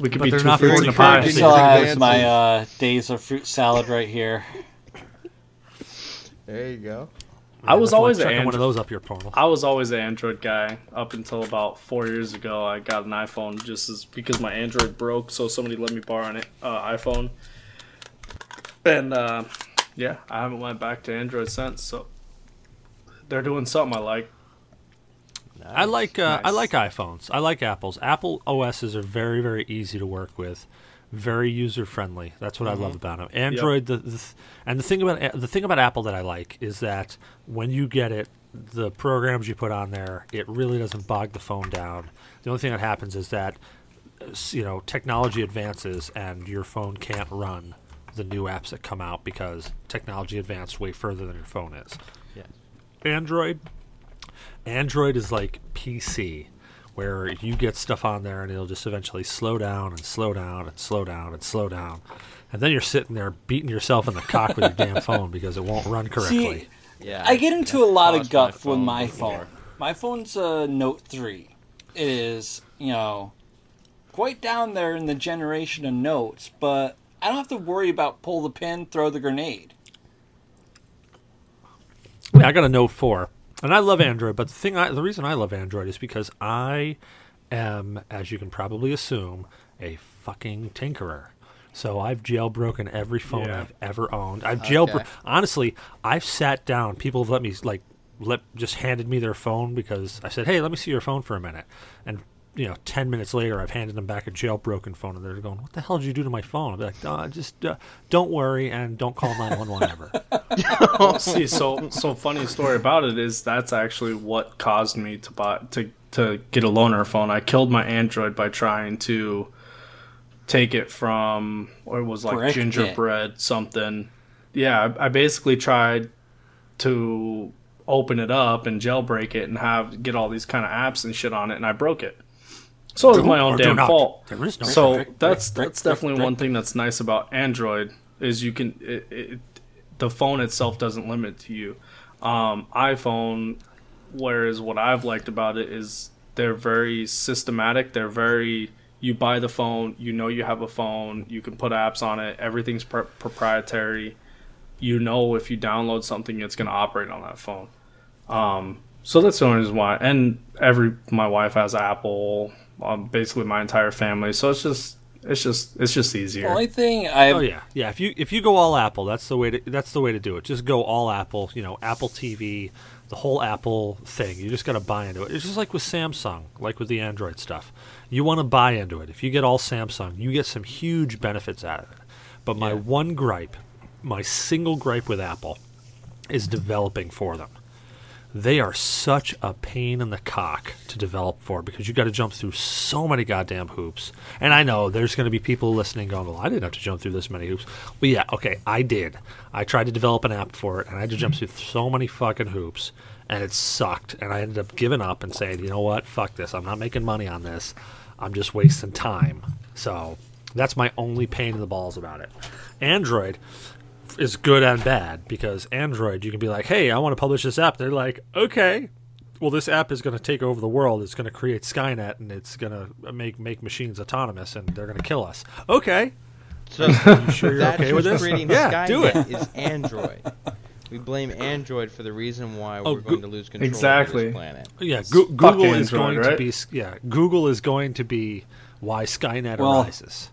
We could But be they're two not fruits in a pie. I encouraging. still have my uh, days of fruit salad right here. There you go. I was That's why always an chucking one of those up your portal. I was always an Android guy up until about four years ago. I got an iPhone just as because my Android broke, so somebody let me borrow an uh, iPhone. And uh, yeah, I haven't went back to Android since. So they're doing something I like. I like uh, I like iPhones. I like Apples. Apple OSs are very very easy to work with, very user friendly. That's what I love about them. Android, the, the th- and the thing about the thing about Apple that I like is that when you get it, the programs you put on there, it really doesn't bog the phone down. The only thing that happens is that you know technology advances and your phone can't run the new apps that come out because technology advanced way further than your phone is. Yeah. Android Android is like PC, where you get stuff on there and it'll just eventually slow down and slow down and slow down and slow down. and then you're sitting there beating yourself in the cock with your damn phone because it won't run correctly. See, Yeah. I get into a lot of lost my guff with my before. phone. My phone's a Note 3. It is, you know, quite down there in the generation of notes, but I don't have to worry about pull the pin, throw the grenade. Yeah, I got a Note four, and I love Android. But the thing, I, the reason I love Android is because I am, as you can probably assume, a fucking tinkerer. So I've jailbroken every phone Yeah. I've ever owned. I've jailbroken. Okay. Honestly, I've sat down. People have let me like let just handed me their phone because I said, "Hey, let me see your phone for a minute," and you know, ten minutes later, I've handed them back a jailbroken phone, and they're going, "What the hell did you do to my phone?" I'm like, uh, "Just uh, don't worry and don't call nine one one ever." See, so so funny story about it is that's actually what caused me to buy to to get a loaner phone. I killed my Android by trying to take it from or it was like Brick it. gingerbread something. Yeah, I, I basically tried to open it up and jailbreak it and have get all these kind of apps and shit on it, and I broke it. So it was my own damn fault. No so brick, that's brick, that's brick, definitely one thing that's nice about Android is you can it, it, the phone itself doesn't limit to you. Um, iPhone, whereas what I've liked about it is they're very systematic. They're very you buy the phone, you know you have a phone, you can put apps on it. Everything's pr- proprietary. You know if you download something, it's going to operate on that phone. Um, so that's the only reason why. And every my wife has Apple. Um, basically my entire family. So it's just it's just it's just easier. The only thing I Oh yeah, yeah. If you if you go all Apple, that's the way to that's the way to do it. Just go all Apple. You know, Apple TV, the whole Apple thing. You just got to buy into it. It's just like with Samsung, like with the Android stuff. You want to buy into it. If you get all Samsung, you get some huge benefits out of it. But my one gripe, my single gripe with Apple, is developing for them. They are such a pain in the cock to develop for because you got to jump through so many goddamn hoops. And I know there's going to be people listening going, "Well, I didn't have to jump through this many hoops." But yeah, okay, I did. I tried to develop an app for it, and I had to jump mm-hmm. through so many fucking hoops, and it sucked. And I ended up giving up and saying, "You know what? Fuck this. I'm not making money on this. I'm just wasting time." So that's my only pain in the balls about it. Android is good and bad because Android, you can be like, hey, I want to publish this app. They're like, okay. Well, this app is going to take over the world. It's going to create Skynet and it's going to make make machines autonomous and they're going to kill us. Okay. So you Sure you're that's okay with who's this? creating Yeah, do it. Is Android. We blame Android for the reason why Oh, we're Go- going to lose control Exactly. of this planet. Yeah, Go- Google is Android, going to be yeah, Google is going to be why Skynet Well- arises.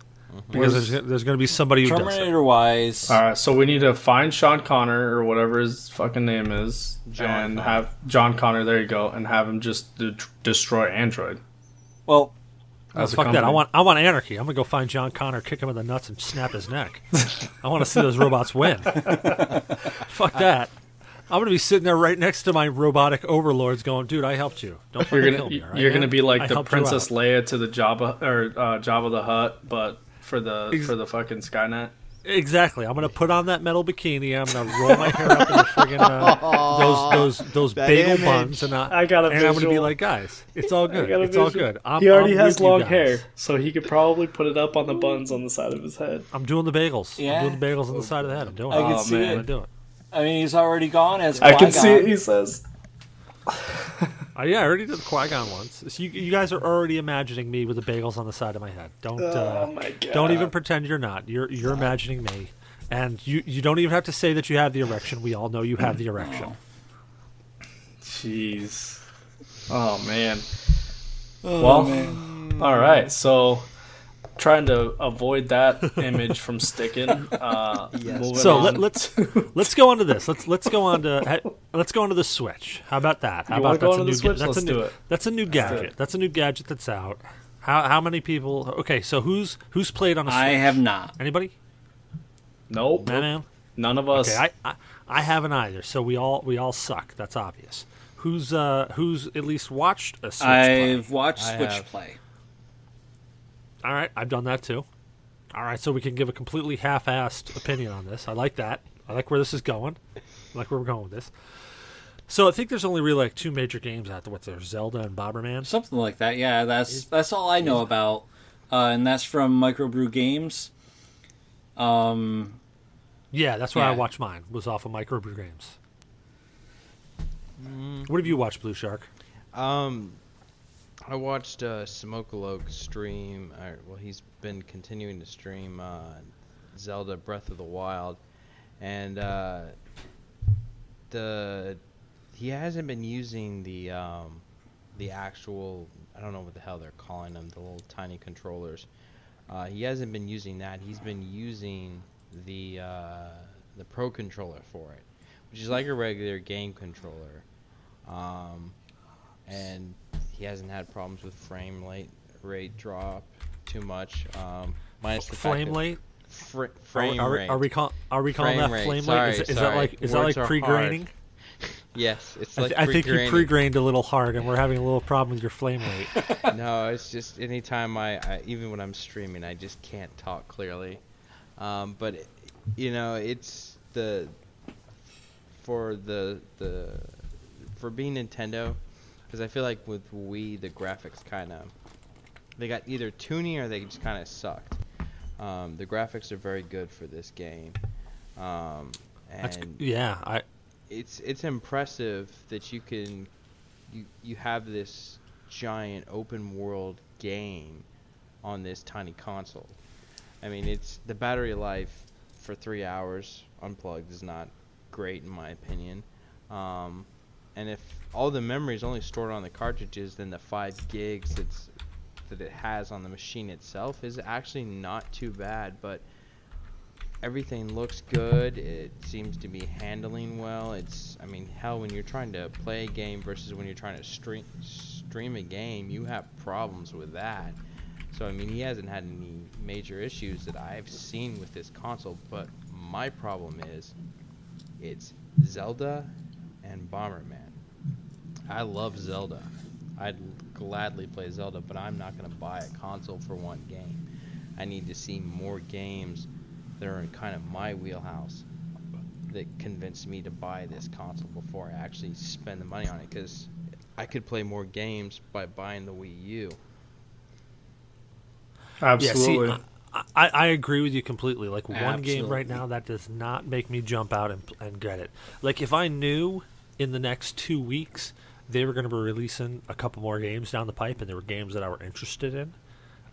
Because there's, there's going to be somebody who. Terminator wise, All right, so we need to find Sean Connor or whatever his fucking name is, John and Connor. have John Connor. There you go, and have him just de- destroy Android. well, As a Fuck that! I want I want anarchy. I'm gonna go find John Connor, kick him in the nuts, and snap his neck. I want to see those robots win. Fuck that! I'm gonna be sitting there right next to my robotic overlords, going, "Dude, I helped you. Don't fucking You're kill gonna me." all right, you're gonna be like I the Princess. Leia to the Jabba or uh, Jabba the Hutt, but for the Ex- for the fucking Skynet. Exactly. I'm gonna put on that metal bikini. I'm gonna roll my hair up in the friggin' uh, those those those That bagel image. buns, and I, I got a and I'm gonna be visual. like, guys, it's all good. got a It's all visual. good. I'm, he already I'm has with you long guys. hair, so he could probably put it up on the buns on the side of his head. I'm doing the bagels. Yeah. I'm doing the bagels on the side of the head. I'm doing I it. can Oh, see man. I'm it. gonna do it. I mean, he's already gone as I can see it. Qui-Gon. He says. Uh, yeah, I already did the Qui Gon once. So you, you guys are already imagining me with the bagels on the side of my head. Don't uh, Oh my god! don't even pretend you're not. You're you're imagining me, and you you don't even have to say that you have the erection. We all know you have the erection. Jeez. Oh man. Oh, well, man. all right. So, trying to avoid that image from sticking. Uh, Yes. So on. let, let's let's go on to this. Let's let's go on to let's go on to the Switch. How about that? How You about wanna go that's a new the ga- Switch? that's Let's a new do it. that's a new gadget. That's a new gadget that's out. How how many people? Okay, so who's who's played on a Switch? I have not. Anybody? nope. Man, man. None of us. Okay, I, I I haven't either. So we all we all suck. That's obvious. Who's uh who's at least watched a Switch play? I've watched I Switch have. play. All right, I've done that too. All right, so we can give a completely half-assed opinion on this. I like that. I like where this is going. I like where we're going with this. So I think there's only really like two major games out there. What's there? Zelda and Bomberman. Something like that. Yeah, that's that's all I know about, uh, and that's from Microbrew Games. Um, Yeah, that's where I watched mine. Was off of Microbrew Games. Mm, What have you watched, Blueshark? Um, I watched uh, stream. Uh, well, he's been continuing to stream uh, Zelda Breath of the Wild, and uh, the he hasn't been using the um, the actual I don't know what the hell they're calling them, the little tiny controllers. Uh, he hasn't been using that. He's been using the uh, the Pro controller for it, which is like a regular game controller. Um, and he hasn't had problems with frame rate rate drop too much. Um, minus the fact Flame that late? fr- frame are, we- rate. are we call, are we calling Frame that rate, flame sorry, late? Is, is that like is that like pre-graining? yes, it's I, th- I think you pre-graining. pre-grained a little hard, and we're having a little problem with your flame rate. no, it's just anytime I, I, even when I'm streaming, I just can't talk clearly. Um, but it- you know, it's the for the the for being Nintendo, because I feel like with Wii the graphics kind of they got either tuning or they just kind of sucked. Um, the graphics are very good for this game, um, and yeah, I it's it's impressive that you can you you have this giant open world game on this tiny console. I mean, it's the battery life for three hours unplugged is not great in my opinion. Um, and if all the memory is only stored on the cartridges, then the five gigs that it has on the machine itself is actually not too bad. But everything looks good. It seems to be handling well. It's, I mean, hell, when you're trying to play a game versus when you're trying to stream stream a game, you have problems with that. So I mean, he hasn't had any major issues that I've seen with this console. But my problem is, it's Zelda and Bomberman. I love Zelda. I'd gladly play Zelda, but I'm not going to buy a console for one game. I need to see more games that are in kind of my wheelhouse that convinced me to buy this console before I actually spend the money on it because I could play more games by buying the Wii U. Absolutely. Yeah, see, I, I, I agree with you completely. Like one game right now that does not make me jump out and, and get it. Like if I knew in the next two weeks they were going to be releasing a couple more games down the pipe and there were games that I were interested in,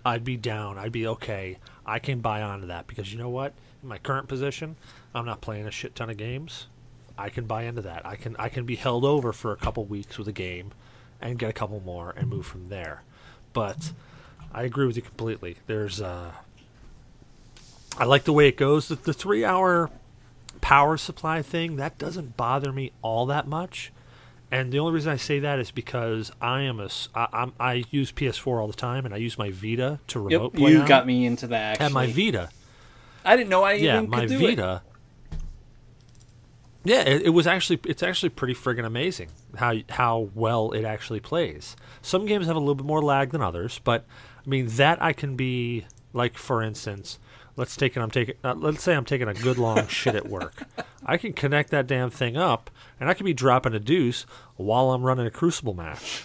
I'd be down. I'd be okay. I can buy onto that because you know what? In my current position, I'm not playing a shit ton of games. I can buy into that. I can I can be held over for a couple weeks with a game and get a couple more and move from there. But I agree with you completely. There's uh I like the way it goes. The, the 3-hour power supply thing, that doesn't bother me all that much. And the only reason I say that is because I am a I, I'm, I use PS4 all the time, and I use my Vita to remote yep, play you on got me into that. Actually, And my Vita, I didn't know I yeah, even my could do it. Vita. Yeah, it, it was actually it's actually pretty friggin' amazing how how well it actually plays. Some games have a little bit more lag than others, but I mean that I can be like for instance, let's take it. I'm taking uh, let's say I'm taking a good long shit at work. I can connect that damn thing up, and I can be dropping a deuce while I'm running a Crucible match,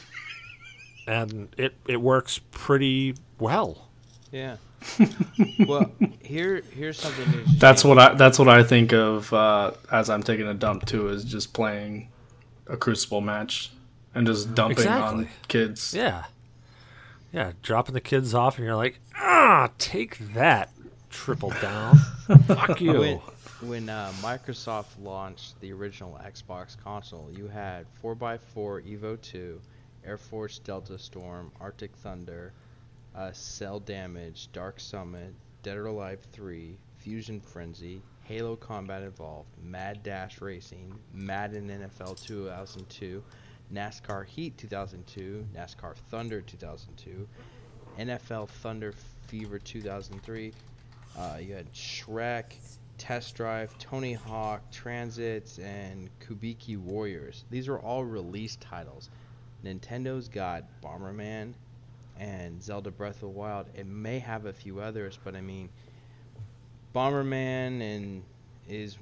and it it works pretty well. Yeah. well, here here's something. interesting. That's what I that's what I think of uh, as I'm taking a dump too is just playing a Crucible match and just dumping on Exactly. kids. Yeah. Yeah, dropping the kids off, and you're like, ah, take that, triple down. Fuck you. when when uh, Microsoft launched the original Xbox console, you had 4x4 Evo 2, Air Force Delta Storm, Arctic Thunder, uh, Cell Damage, Dark Summit, Dead or Alive 3, Fusion Frenzy, Halo Combat Evolved, Mad Dash Racing, Madden NFL 2002, NASCAR Heat 2002, NASCAR Thunder 2002, NFL Thunder Fever 2003. Uh, you had Shrek, Test Drive, Tony Hawk, Transits, and Kabuki Warriors. These are all release titles. Nintendo's got Bomberman and Zelda Breath of the Wild. It may have a few others, but I mean, Bomberman and is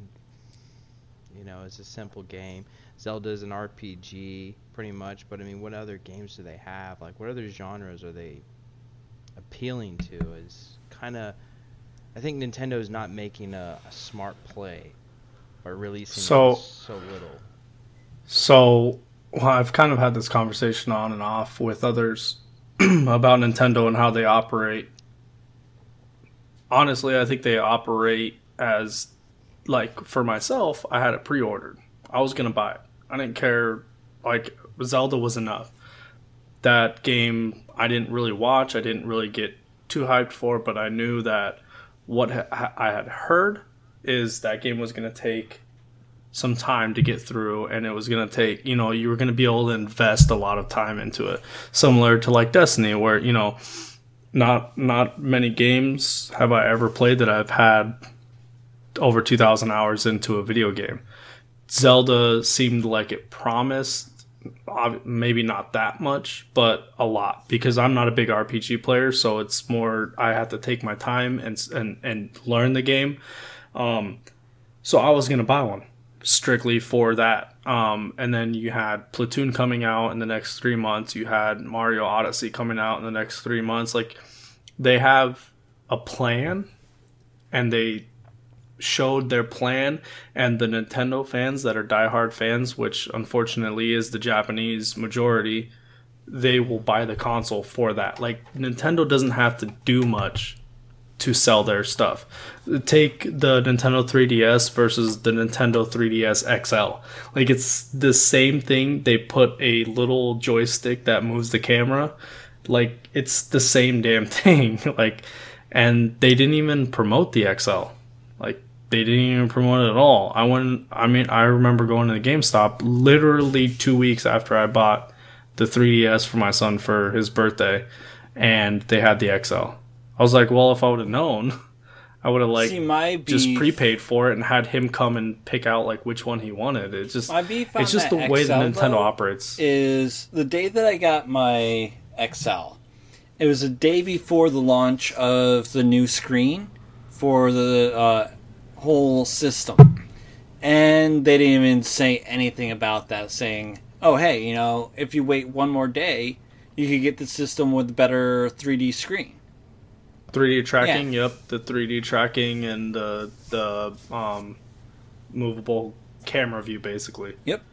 you know is a simple game. Zelda is an RPG, pretty much. But I mean, what other games do they have? Like, what other genres are they appealing to? Is kind of I think Nintendo's not making a, a smart play by releasing So- so little. So, well, I've kind of had this conversation on and off with others about Nintendo and how they operate. Honestly, I think they operate as like for myself, I had it pre-ordered. I was going to buy it. I didn't care like Zelda was enough. That game I didn't really watch, I didn't really get too hyped for, but I knew that what ha- I had heard is that game was going to take some time to get through and it was going to take you know you were going to be able to invest a lot of time into it. Similar to like destiny where you know not not many games have i ever played that i've had over 2000 hours into a video game. Zelda seemed like it promised maybe not that much but a lot because i'm not a big rpg player so it's more i have to take my time and and, and learn the game um, so i was to buy one strictly for that. Um, and then you had Splatoon coming out in the next three months. You had Mario Odyssey coming out in the next three months. Like they have a plan, and they showed their plan. And the Nintendo fans that are diehard fans, which unfortunately is the Japanese majority, they will buy the console for that. Like Nintendo doesn't have to do much to sell their stuff. Take the Nintendo 3DS versus the Nintendo 3DS XL. Like it's the same thing. They put a little joystick that moves the camera. Like it's the same damn thing. like and they didn't even promote the XL. They didn't even promote it at all. I went I mean I remember going to the GameStop literally 2 weeks after I bought the 3DS for my son for his birthday and they had the XL. I was like, well, if I would have known, I would have like See, my just prepaid for it and had him come and pick out like which one he wanted. It's just My beef it's just the way that Nintendo operates. is the day that I got my XL. It was the day before the launch of the new screen for the uh, whole system, and they didn't even say anything about that. Saying, "Oh, hey, you know, if you wait one more day, you could get the system with better 3D screen." 3D tracking, yep, the 3D tracking and the the um, movable camera view, basically. Yep.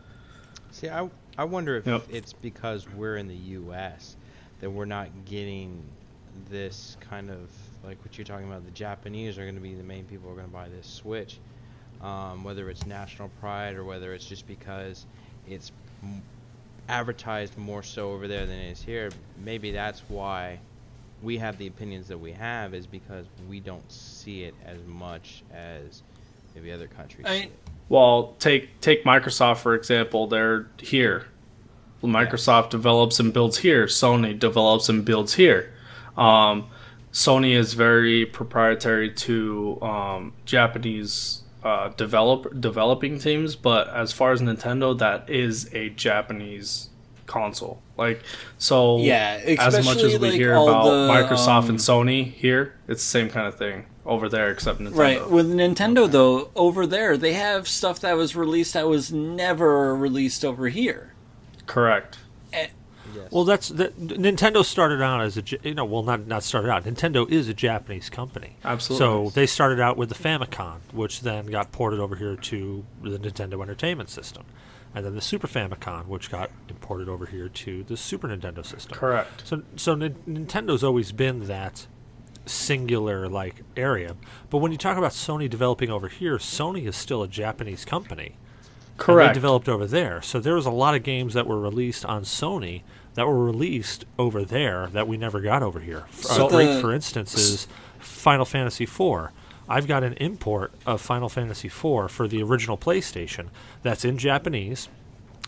See, I I wonder if Yep. it's because we're in the U.S. that we're not getting this kind of like what you're talking about. The Japanese are going to be the main people who are going to buy this Switch, um, whether it's national pride or whether it's just because it's m- advertised more so over there than it is here. Maybe that's why we have the opinions that we have is because we don't see it as much as maybe other countries. I mean. Well, take take Microsoft for example. They're here. Microsoft develops and builds here. Sony develops and builds here. Um, Sony is very proprietary to um, Japanese uh, develop developing teams, but as far as Nintendo, that is a Japanese console. Like so, Yeah, as much as we like, hear about the, Microsoft um, and Sony here, it's the same kind of thing over there, except Nintendo. Right. With Nintendo, though, over there, they have stuff that was released that was never released over here. Correct. Yes. Well, that's that. Nintendo started out as a you know, well, not not started out. Nintendo is a Japanese company, Absolutely. So they started out with the Famicom, which then got ported over here to the Nintendo Entertainment System, and then the Super Famicom, which got imported over here to the Super Nintendo system. Correct. So, so Nin- Nintendo's always been that singular like area. But when you talk about Sony developing over here, Sony is still a Japanese company. And Correct. they developed over there. So there was a lot of games that were released on Sony that were released over there that we never got over here. Uh, so- great, The- for instance, is Final Fantasy IV. I've got an import of Final Fantasy IV for the original PlayStation that's in Japanese,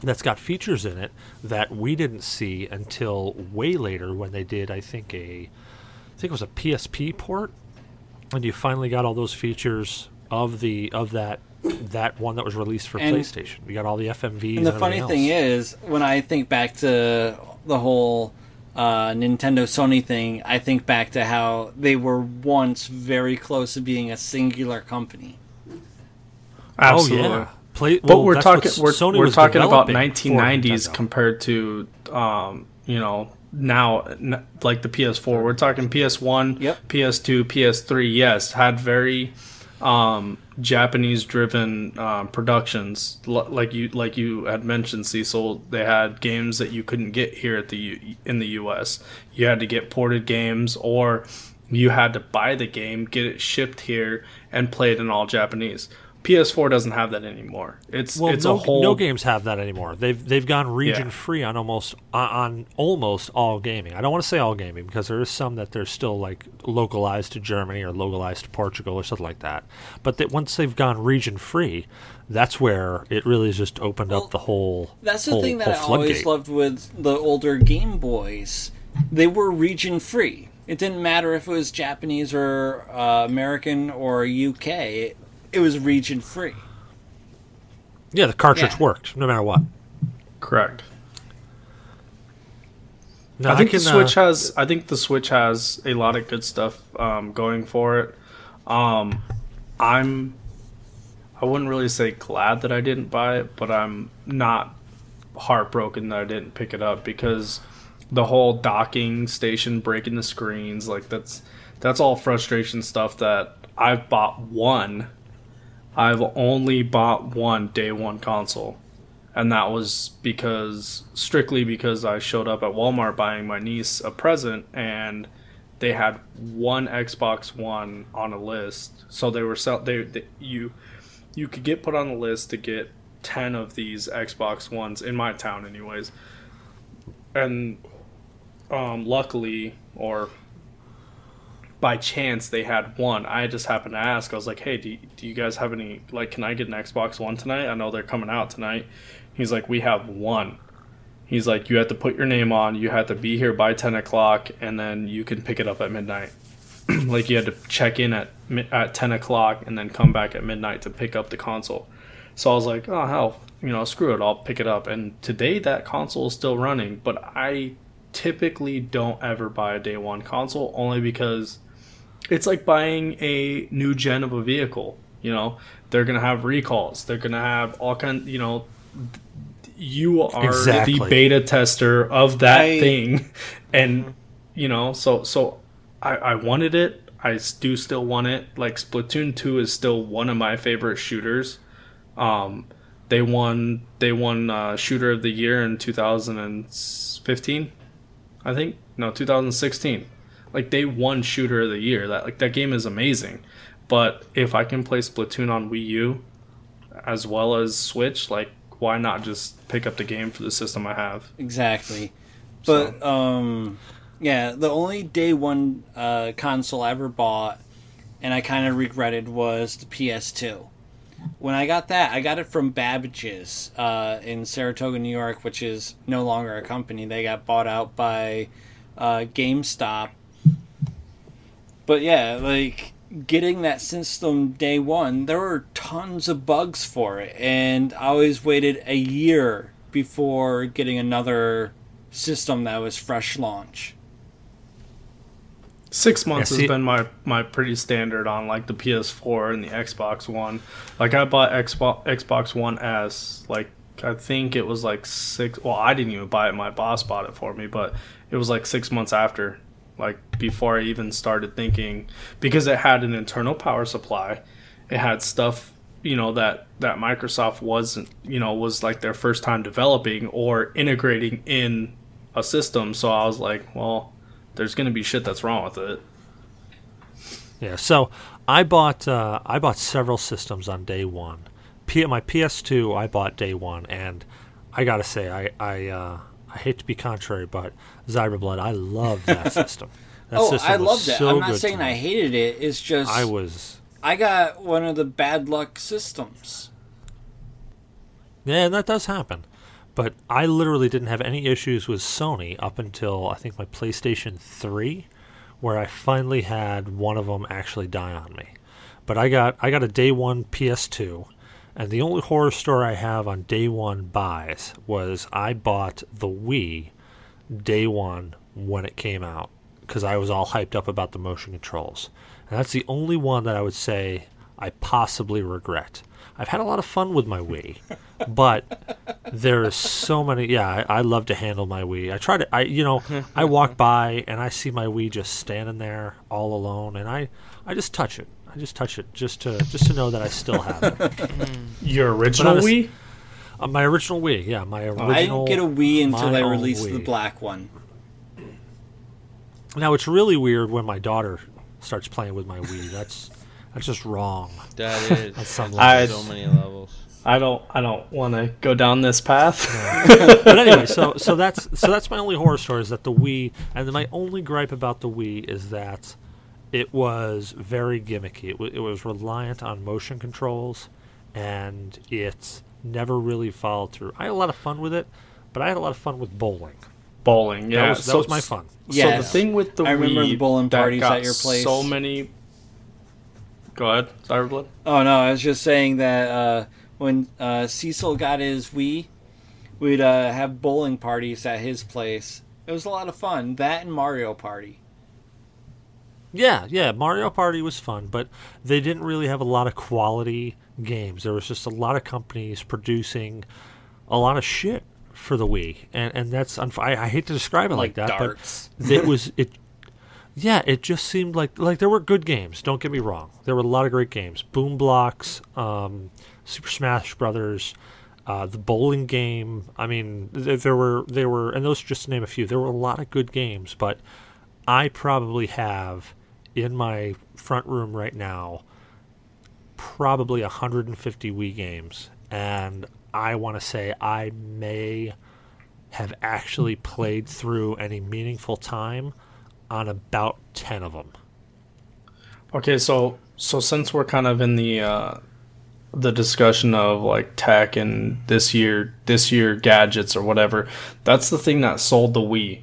that's got features in it that we didn't see until way later when they did, I think, a, I think it was a PSP port, and you finally got all those features of the of that that one that was released for And- PlayStation. You got all the FMVs. And the funny everything thing is, when I think back to the whole uh, Nintendo Sony thing, I think back to how they were once very close to being a singular company. Absolutely. Oh yeah. Play, But we're talking we're, Sony we're talking about 1990s compared to um, you know now n- like the PS4. We're talking PS1, Yep. PS2, PS3. Yes, had very um, Japanese driven uh, productions L- like you like you had mentioned Cecil they had games that you couldn't get here at the U- in the US you had to get ported games or you had to buy the game get it shipped here and play it in all Japanese PS4 doesn't have that anymore it's Well, it's no, a whole no games have that anymore. They've they've gone region free on almost on, on almost all gaming. I don't want to say all gaming because there is some that they're still like localized to Germany or localized to Portugal or something like that. But that once they've gone region free, that's where it really just opened Well, up the whole. That's the whole, thing that I whole always loved with the older Game Boys. They were region free. It didn't matter if it was Japanese or uh, American or UK. It, it was region free. Yeah, the cartridge Yeah. worked no matter what. correct No, I think can, the Switch uh, has. I think the Switch has a lot of good stuff um, going for it. Um, I'm. I wouldn't really say glad that I didn't buy it, but I'm not heartbroken that I didn't pick it up because the whole docking station breaking the screens, like that's that's all frustration stuff that I've bought one. I've only bought one day one console and that was because strictly because I showed up at Walmart buying my niece a present and they had one Xbox One on a list. So they were sell they, they you you could get put on the list to get 10 of these Xbox Ones in my town anyways. And um, luckily or by chance they had one. I just happened to ask. I was like, "Hey, do you, do you guys have any? Like, can I get an Xbox One tonight? I know they're coming out tonight." He's like, "We have one." He's like, "You have to put your name on. You have to be here by ten o'clock, and then you can pick it up at midnight." like you had to check in at at ten o'clock and then come back at midnight to pick up the console. So I was like, "Oh hell, you know, screw it. I'll pick it up." And today that console is still running, but I typically don't ever buy a day one console only because it's like buying a new gen of a vehicle. You know, they're gonna have recalls. They're gonna have all kind. You know, you are Exactly. the beta tester of that I- thing, and you know, so so I, I wanted I do still want it. Like Splatoon two is still one of my favorite shooters. Um, they won they won uh, shooter of the year in 2015, I think. No, 2016 like they won shooter of the year that like that game is amazing but if i can play splatoon on wii u as well as switch like why not just pick up the game for the system i have Exactly. But um yeah, the only day one uh, console I ever bought and I kind of regretted was the PS2. When I got that, I got it from Babbage's uh, in Saratoga, New York, which is no longer a company. They got bought out by uh, GameStop. But yeah, like getting that system day one, there were tons of bugs for it, and I always waited a year before getting another system that was fresh launch. six months Yeah, see- has been my my pretty standard on like the ps4 and the xbox one like i bought xbox xbox one s like i think it was like six well i didn't even buy it my boss bought it for me but it was like six months after like before i even started thinking because it had an internal power supply. It had stuff you know that that microsoft wasn't you know was like their first time developing or integrating in a system. So i was like well there's gonna be shit that's wrong with it. Yeah, so I bought uh, I bought several systems on day one. P- my PS2 I bought day one, and I gotta say I I uh, I hate to be contrary, but Zyberblood I love that system. That oh, system I was loved that. so I'm not saying. I hated it. It's just I was I got one of the bad luck systems. yeah, that does happen. But I literally didn't have any issues with Sony up until I think my PlayStation 3, where I finally had one of them actually die on me. But I got I got a day one PS2, and the only horror story I have on day one buys was I bought the Wii day one when it came out because I was all hyped up about the motion controls. And that's the only one that I would say I possibly regret. I've had a lot of fun with my Wii, but there is so many. Yeah, I, I love to handle my Wii. I try to. I you know I walk by and I see my Wii just standing there all alone, and I I just touch it. I just touch it just to just to know that I still have it. Your original honest- Wii? Uh, my original Wii, yeah, my original. I didn't get a Wii until my they own released the black one. Now it's really weird when my daughter starts playing with my Wii. That's that's just wrong. That is. At some I- level. so many levels. I don't I don't want to go down this path. but anyway, so so that's so that's my only horror story is that the Wii, and then my only gripe about the Wii is that it was very gimmicky. It, w- it was reliant on motion controls, and it never really followed through. I had a lot of fun with it, but I had a lot of fun with bowling. Bowling, yeah. That was, that so, was my fun. Yeah. So the thing with the I remember the bowling that parties got at your place. So many. Go ahead, Zyberblood. Oh no, I was just saying that uh, when uh, Cecil got his Wii, we'd uh, have bowling parties at his place. It was a lot of fun. That and Mario Party. Yeah, yeah, Mario Party was fun, but they didn't really have a lot of quality games. There was just a lot of companies producing a lot of shit for the Wii, and and that's unf- I, I hate to describe it like, Like that, darts. but it was it. Yeah, it just seemed like like there were good games. Don't get me wrong, there were a lot of great games. Boom Blox, um, Super Smash Brothers, uh, the bowling game. I mean, th- there were there were, and those just to name a few. There were a lot of good games, but I probably have in my front room right now probably 150 Wii games, and I want to say I may have actually played through any meaningful time on about 10 of them. Okay, so so since we're kind of in the uh, the discussion of like tech and this year this year gadgets or whatever, that's the thing that sold the Wii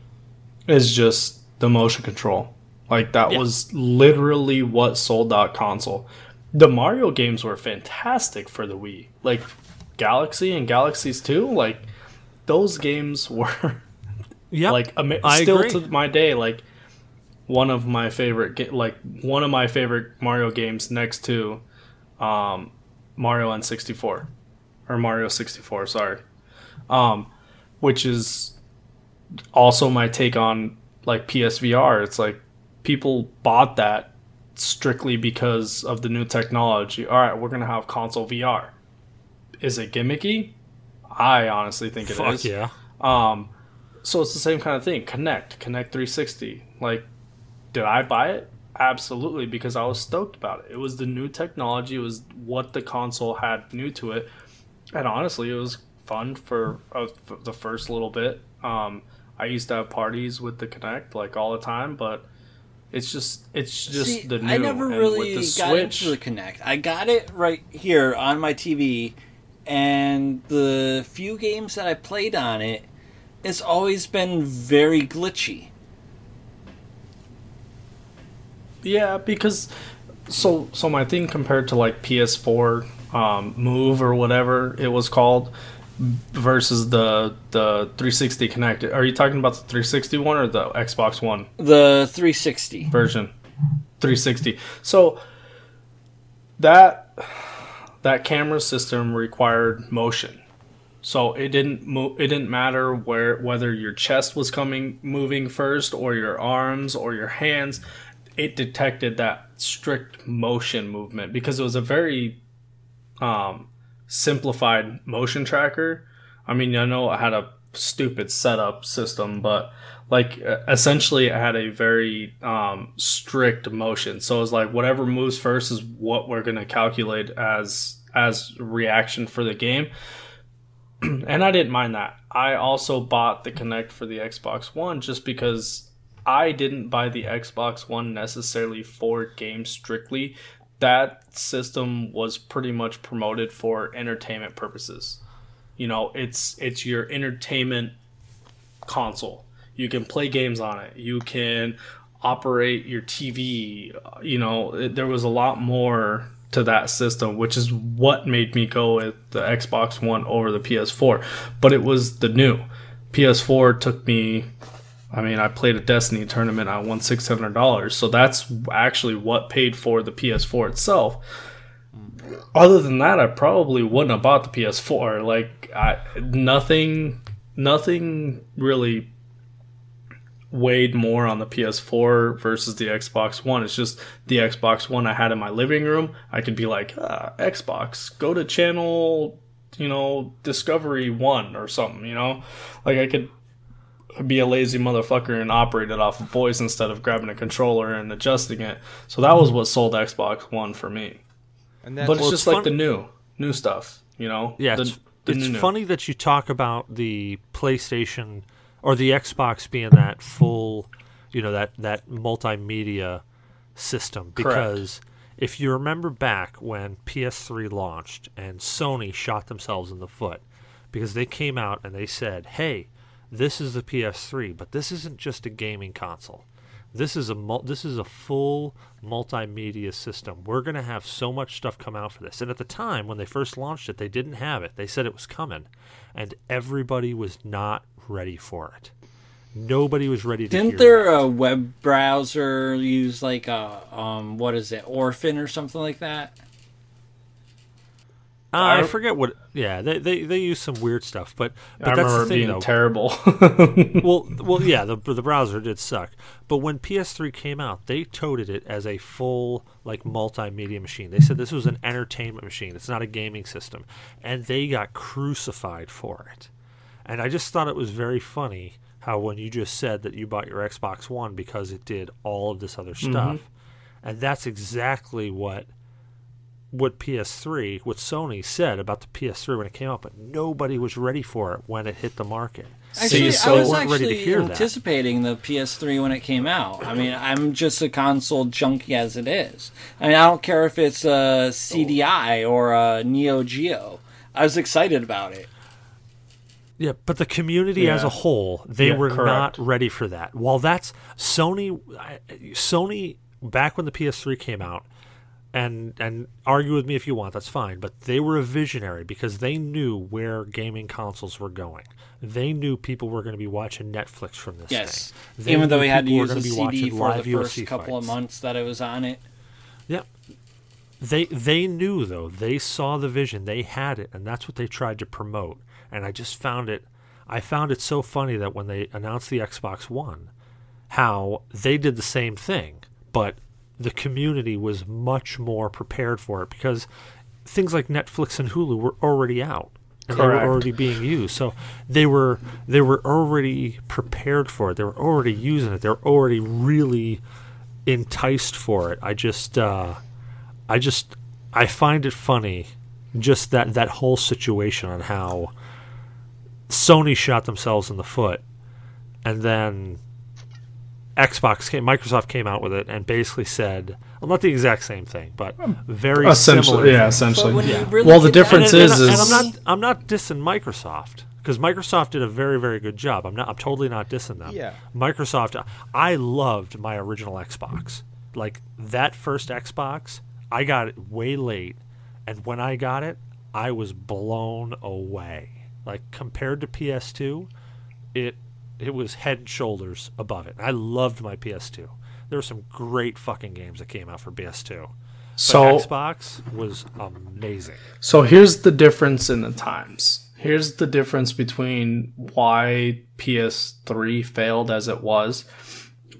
is just the motion control. Like that Yeah. was literally what sold that console. The Mario games were fantastic for the Wii. Like Galaxy and Galaxies 2, like those games were Yeah, like ama- still agree. to my day like one of my favorite ga- like one of my favorite Mario games next to um, Mario N64 or Mario 64 sorry um, which is also my take on like PSVR it's like people bought that strictly because of the new technology all right we're going to have console VR is it gimmicky I honestly think it is. Fuck yeah. Um, so it's the same kind of thing. Kinect, Kinect 360. Like, did I buy it? Absolutely, because I was stoked about it. It was the new technology. It was what the console had new to it, and honestly, it was fun for, uh, for the first little bit. Um, I used to have parties with the Kinect like all the time, but it's just it's just See, the new. I never really with the got Switch. into the Kinect. I got it right here on my TV, and the few games that I played on it, it's always been very glitchy. Yeah, because so so my thing compared to like PS4 um, Move or whatever it was called versus the the 360 connected. Are you talking about the 360 one or the Xbox One The 360. version? 360. So that that camera system required motion. So it didn't move. It didn't matter where whether your chest was coming moving first or your arms or your hands. It detected that strict motion movement because it was a very um, simplified motion tracker. I mean, I know I had a stupid setup system, but like essentially, I had a very um, strict motion. So it's like whatever moves first is what we're gonna calculate as as reaction for the game. and I didn't mind that. I also bought the Kinect for the Xbox One just because I didn't buy the Xbox One necessarily for games strictly. That system was pretty much promoted for entertainment purposes. You know, it's it's your entertainment console. You can play games on it. You can operate your TV. You know, it, there was a lot more to that system, which is what made me go with the Xbox One over the PS4. But it was the new PS4 took me. I mean, I played a Destiny tournament. I won six hundred dollars. So that's actually what paid for the PS4 itself. other than that, I probably wouldn't have bought the PS4. Like, I, nothing, nothing really weighed more on the PS4 versus the Xbox One. It's just the Xbox One I had in my living room. I could be like, ah, Xbox, go to channel, you know, Discovery One or something. You know, like I could be a lazy motherfucker and operate it off of voice instead of grabbing a controller and adjusting it. So that was what sold Xbox One for me. And that's But it's Well, just it's like fun- the new, new stuff. You know, Yeah, The- it's, the it's new-new. funny that you talk about the PlayStation or the Xbox being that full, you know, that that multimedia system because if you remember back when PS3 launched and Sony shot themselves in the foot because they came out and they said, "Hey, this is the PS3, but this isn't just a gaming console. This is a mul- this is a full multimedia system. We're going to have so much stuff come out for this." And at the time when they first launched it, they didn't have it. They said it was coming, and everybody was not ready for it. Nobody was ready to Didn't hear their that. uh, web browser use like a um what is it Orphan or something like that? Uh, I I- forget what. Yeah, they, they they use some weird stuff, but but I that's remember the thing being though. terrible. well, well, yeah, the the browser did suck, but when PS3 came out, they toted it as a full like multimedia machine. They said this was an entertainment machine. It's not a gaming system, and they got crucified for it. And I just thought it was very funny how when you just said that you bought your Xbox One because it did all of this other stuff, and that's exactly what what PS3, what Sony said about the PS3 when it came out, but nobody was ready for it when it hit the market. Actually, so I was weren't ready to actually hear that. anticipating the PS3 when it came out. I mean, I'm just a console junkie as it is. I mean, I don't care if it's uh, a CDI or a Neo Geo. I was excited about it. Yeah, but the community as a whole, they Yeah, were correct. not ready for that. While that's Sony, Sony back when the PS3 came out, and and argue with me if you want, that's fine. But they were a visionary because they knew where gaming consoles were going. They knew people were going to be watching Netflix from this Yes, thing. They even though we had to use a CD for the first UFC couple of months that it was on it. Yeah. They they knew though. They saw the vision. They had it and that's what they tried to promote. And I just found it I found it so funny that when they announced the Xbox 1 how they did the same thing, but the community was much more prepared for it because things like Netflix and Hulu were already out. And they were already being used. So they were they were already prepared for it. They were already using it. They were already really enticed for it. I just uh I just I find it funny just that that whole situation on how Sony shot themselves in the foot and then Xbox came Microsoft came out with it and basically said well not the exact same thing but um, very similar essentially, yeah, things. essentially. But when you Yeah. really well, the difference to and, is, and, is and I'm not I'm not dissing Microsoft because Microsoft did a very very good job. I'm not I'm totally not dissing them. Yeah. Microsoft I loved my original Xbox. Like that first Xbox, I got it way late and when I got it, I was blown away. Like compared to PS2, it it was head and shoulders above it. I loved my PS2. There were some great fucking games that came out for PS2. But so Xbox was amazing. So here's the difference in the times. Here's the difference between why PS3 failed as it was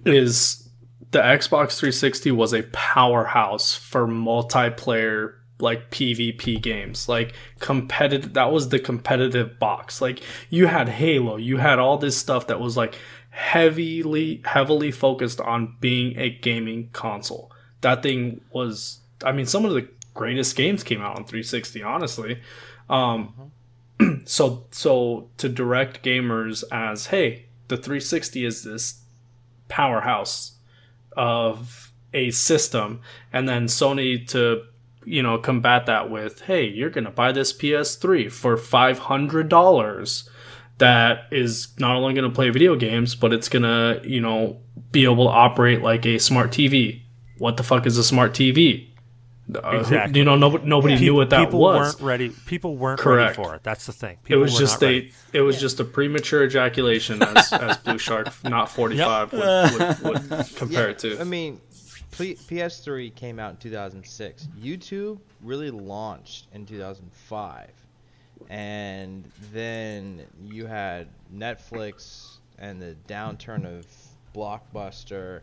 is the Xbox 360 was a powerhouse for multiplayer like PvP games. Like competitive that was the competitive box. Like you had Halo, you had all this stuff that was like heavily heavily focused on being a gaming console. That thing was I mean some of the greatest games came out on 360 honestly. Um so so to direct gamers as hey, the 360 is this powerhouse of a system and then Sony to you know combat that with hey you're gonna buy this PS3 for $500 that is not only gonna play video games but it's gonna you know be able to operate like a smart TV what the fuck is a smart TV Uh, Exactly. you know nobody, nobody knew what that people was weren't ready. People weren't Correct. ready for it. That's the thing. it was just a ready. it was just a premature ejaculation as, as Blueshark not 45 would, would, would compare it to I mean, P- PS3 came out in 2006. YouTube really launched in 2005, and then you had Netflix and the downturn of Blockbuster,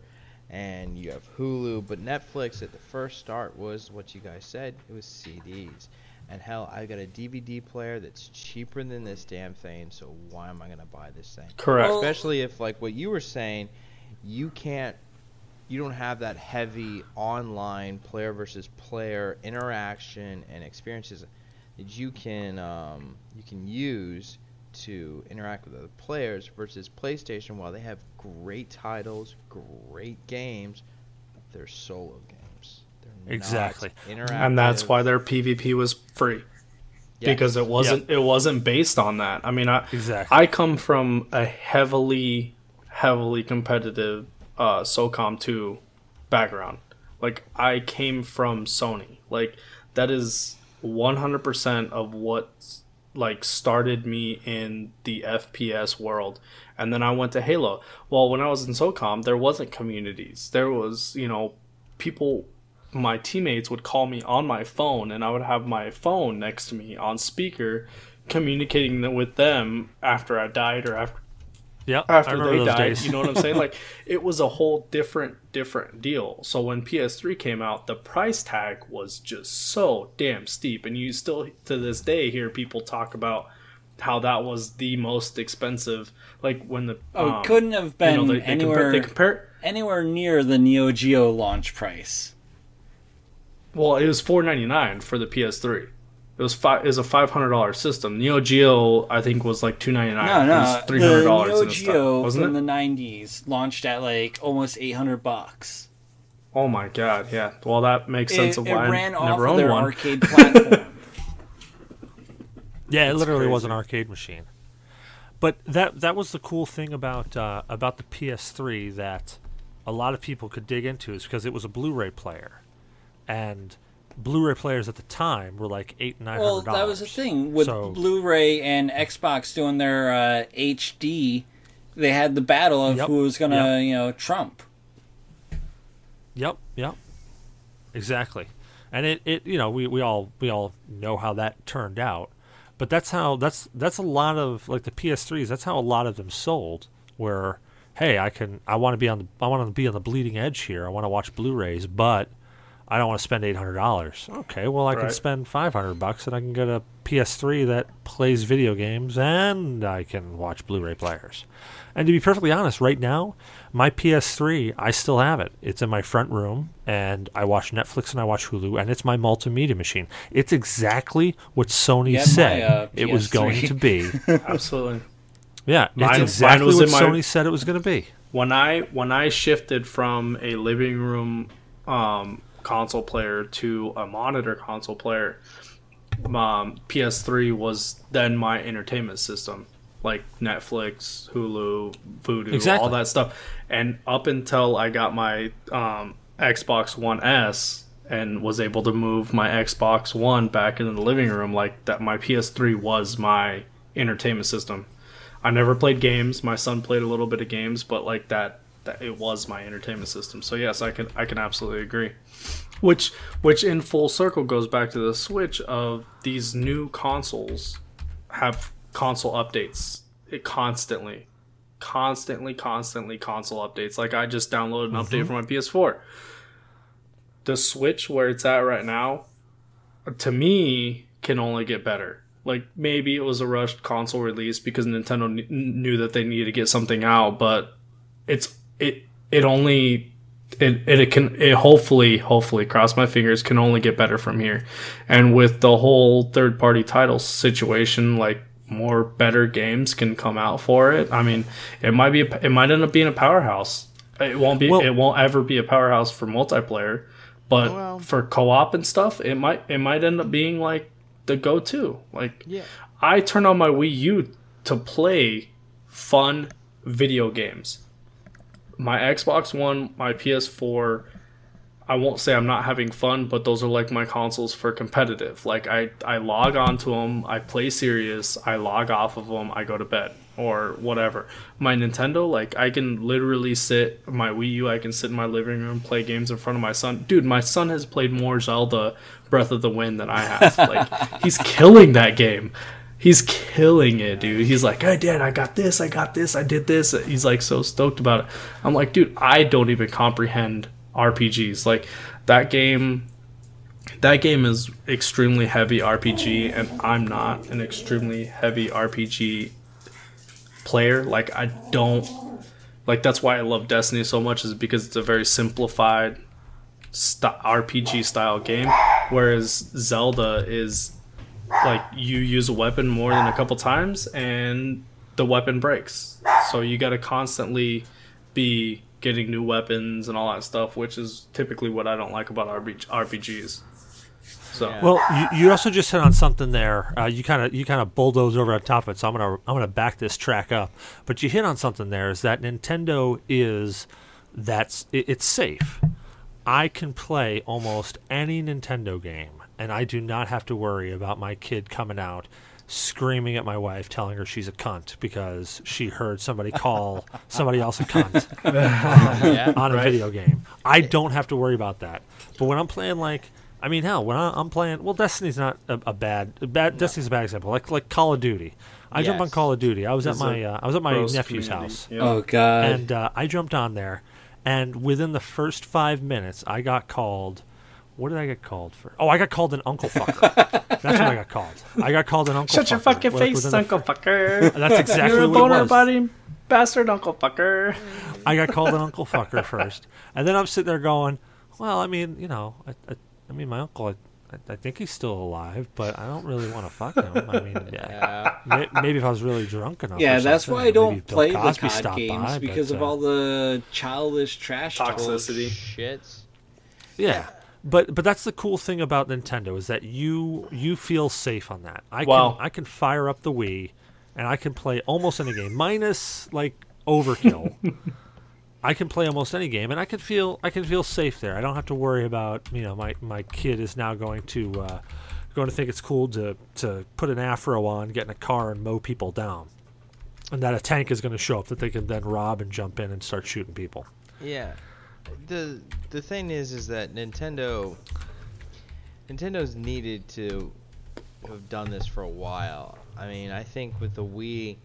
and you have Hulu. But Netflix at the first start was what you guys said. It was CDs. And hell, I got a DVD player that's cheaper than this damn thing. So why am I gonna buy this thing? Correct. Especially if, like what you were saying, you can't, you don't have that heavy online player versus player interaction and experiences that you can um, you can use to interact with other players versus PlayStation. While they have great titles, great games, they're solo games. They're Exactly. Not and that's why their PvP was free Yes. because it wasn't it wasn't based on that. I mean, I Exactly. I come from a heavily heavily competitive uh, SOCOM 2 background. Like I came from Sony. Like that is 100% of what like started me in the FPS world. And then I went to Halo. Well, when I was in SOCOM, there wasn't communities. There was, you know, people my teammates would call me on my phone and I would have my phone next to me on speaker communicating with them after I died or after Yep. I after they died. days. You know what I'm saying? like it was a whole different different deal. So when PS3 came out, the price tag was just so damn steep, and you still to this day hear people talk about how that was the most expensive. Like when the Oh, um, it couldn't have been you know, they, they anywhere compare, they compare. anywhere near the Neo Geo launch price. Well, it was four ninety nine for the PS3. It was five. It was a five hundred dollar system. Neo Geo, I think, was like two ninety nine. No, no, three hundred the dollars. Neo Geo wasn't from it? the '90s launched at like almost 800 bucks. Oh my god, yeah. Well, that makes sense It, of it why ran I never of owned their one. arcade platform. Yeah, it literally was an arcade machine. But that that was the cool thing about uh, about the PS3 that a lot of people could dig into is because it was a Blu-ray player, and Blu-ray players at the time were like eight nine hundred well, dollars. that was the thing with So- Blu-ray and Xbox doing their uh, HD. They had the battle of Yep, who was gonna, yep. you know, trump. Yep, yep, exactly. And it, it you know we, we all we all know how that turned out, but that's how that's that's a lot of like the PS3s. That's how a lot of them sold. Where hey, I can I want to be on the I want to be on the bleeding edge here. I want to watch Blu-rays, but I don't want to spend eight hundred dollars. Okay, well I can spend five hundred bucks and I can get a PS3 that plays video games and I can watch Blu-ray players. And to be perfectly honest, right now, my PS3, I still have it. It's in my front room, and I watch Netflix and I watch Hulu, and it's my multimedia machine. It's exactly what Sony You said my, uh, it was going to be. Absolutely. Yeah, Mine- it's exactly was what in my- Sony said it was going to be. when I when I shifted from a living room um, console player to a monitor console player, um, PS3 was then my entertainment system, like Netflix, Hulu, Vudu, Exactly. all that stuff. And up until I got my um, Xbox One S and was able to move my Xbox One back into the living room, like that, my PS3 was my entertainment system. I never played games. My son played a little bit of games, but like that, that it was my entertainment system. So yes, I can I can absolutely agree. Which which in full circle goes back to the switch of these new consoles have console updates it constantly. Constantly, constantly console updates. Like I just downloaded an update mm-hmm. for my PS4. The Switch where it's at right now, to me, can only get better. Like maybe it was a rushed console release because Nintendo kn- knew that they needed to get something out, but it's it it only it, it, it can it hopefully hopefully cross my fingers can only get better from here. And with the whole third party title situation, like more better games can come out for it. I mean, it might be a, it might end up being a powerhouse. It won't be Well- it won't ever be a powerhouse for multiplayer, but Well- for co-op and stuff, it might it might end up being like the go-to. Like Yeah. I turn on my Wii U to play fun video games. My Xbox One, my PS4, I won't say I'm not having fun, but those are like my consoles for competitive. Like I, I log onto them, I play serious, I log off of them, I go to bed or whatever. My Nintendo, like I can literally sit my Wii U, I can sit in my living room, play games in front of my son. Dude, my son has played more Zelda Breath of the Wild than I have. Like he's killing that game. He's killing it, dude. He's like, I did, I got this, I got this, I did this." He's like so stoked about it. I'm like, dude, I don't even comprehend RPGs. Like that game that game is extremely heavy RPG and I'm not an extremely heavy RPG player. Like I don't like that's why I love Destiny so much is because it's a very simplified st- RPG style game whereas Zelda is like you use a weapon more than a couple times and the weapon breaks. So you got to constantly be getting new weapons and all that stuff, which is typically what I don't like about RPGs. So. Well, you, you also just hit on something there. Uh, you kind of you kind of bulldoze over on top of it. So I'm gonna I'm gonna back this track up. But you hit on something there is that Nintendo is that's it, it's safe. I can play almost any Nintendo game, and I do not have to worry about my kid coming out screaming at my wife, telling her she's a cunt because she heard somebody call somebody else a cunt yeah. on a Right. video game. I don't have to worry about that. But when I'm playing like, I mean, hell, when I, I'm playing, well, Destiny's not a, a bad, a bad. Destiny's a bad example. Like like Call of Duty. I jump on Call of Duty. I was at It's a my uh, I was at my nephew's community. house, Yeah. Oh god. and uh, I jumped on there, and within the first five minutes, I got called. What did I get called for? Oh, I got called an uncle fucker. That's what I got called. I got called an uncle. Shut your fucking Like, face, within the Uncle Fucker. That's exactly what You're a what boner was. body bastard, Uncle Fucker. I got called an uncle fucker first, and then I'm sitting there going, "Well, I mean, you know, I, I, I mean, my uncle, I, I, I think he's still alive, but I don't really want to fuck him. I mean, yeah, Yeah. may, maybe if I was really drunk enough. yeah, or that's why I don't Bill play the Cosby COD games by, because but, of uh, all the childish trash. Toxicity. Shits. Yeah, but but that's the cool thing about Nintendo is that you you feel safe on that. I Wow. can I can fire up the Wii, and I can play almost any game, minus like Overkill. I can play almost any game, and I can feel I can feel safe there. I don't have to worry about you know my, my kid is now going to uh, going to think it's cool to to put an afro on, get in a car, and mow people down, and that a tank is going to show up that they can then rob and jump in and start shooting people. Yeah. The the thing is is that Nintendo Nintendo's needed to have done this for a while. I mean, I think with the Wii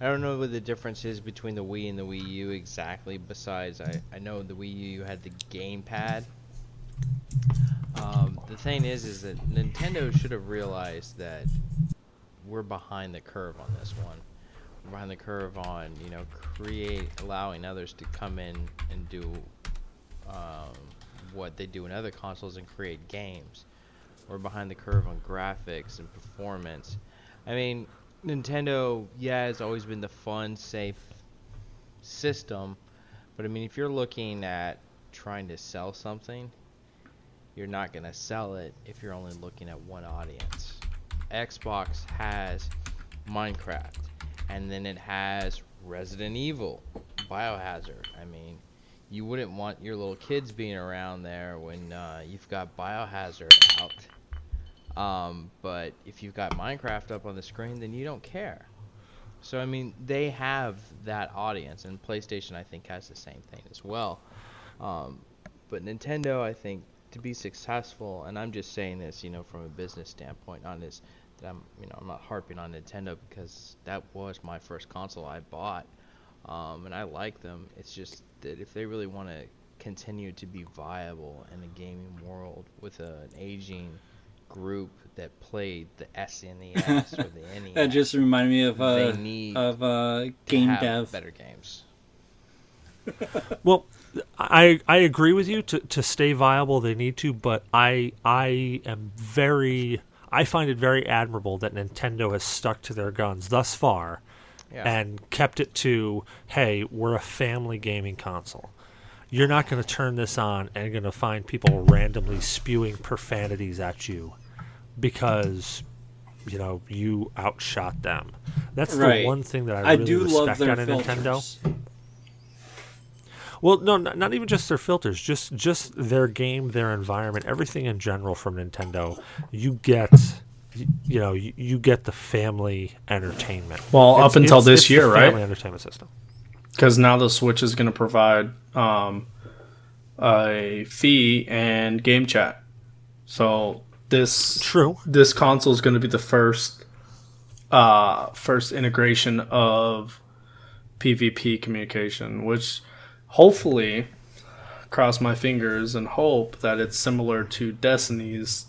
I don't know what the difference is between the Wii and the Wii U exactly besides I, I know the Wii U had the gamepad. Um, the thing is is that Nintendo should have realized that we're behind the curve on this one behind the curve on you know create allowing others to come in and do um, what they do in other consoles and create games. We're behind the curve on graphics and performance. I mean nintendo yeah has always been the fun safe system but i mean if you're looking at trying to sell something you're not going to sell it if you're only looking at one audience. Xbox has minecraft and then it has Resident Evil, Biohazard. I mean, you wouldn't want your little kids being around there when uh, you've got Biohazard out. Um, but if you've got Minecraft up on the screen, then you don't care. So I mean, they have that audience, and PlayStation I think has the same thing as well. Um, but Nintendo, I think, to be successful, and I'm just saying this, you know, from a business standpoint, on this, I'm, you know, I'm not harping on Nintendo because that was my first console I bought, um, and I like them. It's just that if they really want to continue to be viable in a gaming world with a, an aging group that played the SNES or the NES, That just reminded me of uh, they need of uh, to game have dev. better games. Well, I I agree with you to to stay viable they need to, but I I am very I find it very admirable that Nintendo has stuck to their guns thus far Yeah. and kept it to hey, we're a family gaming console. You're not going to turn this on and going to find people randomly spewing profanities at you because you know you outshot them. That's Right. the one thing that I I really do respect love their of Nintendo. Well, no, not, not even just their filters, just just their game, their environment, everything in general from Nintendo. You get, you know, you, you get the family entertainment. Well, up until this it's year, right? Family entertainment system. because now the Switch is going to provide um, a fee and game chat. So this True. this console is going to be the first uh, first integration of PvP communication, which hopefully cross my fingers and hope that it's similar to Destiny's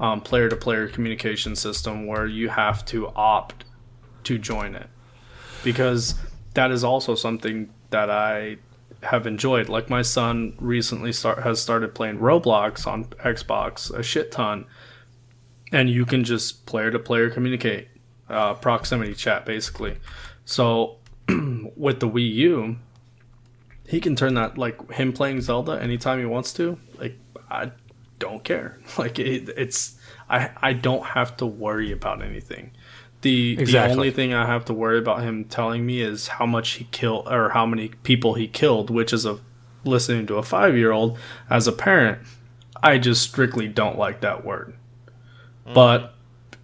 um, player-to-player communication system, where you have to opt to join it, because that is also something that I have enjoyed. Like my son recently start has started playing Roblox on Xbox a shit ton, and you can just player to player communicate, uh, proximity chat basically. So with the Wii U, he can turn that like him playing Zelda anytime he wants to. Like I don't care. Like it, it's I I don't have to worry about anything. The the only thing I have to worry about him telling me is how much he killed or how many people he killed, which is a listening to a five year old as a parent. I just strictly don't like that word. Mm. But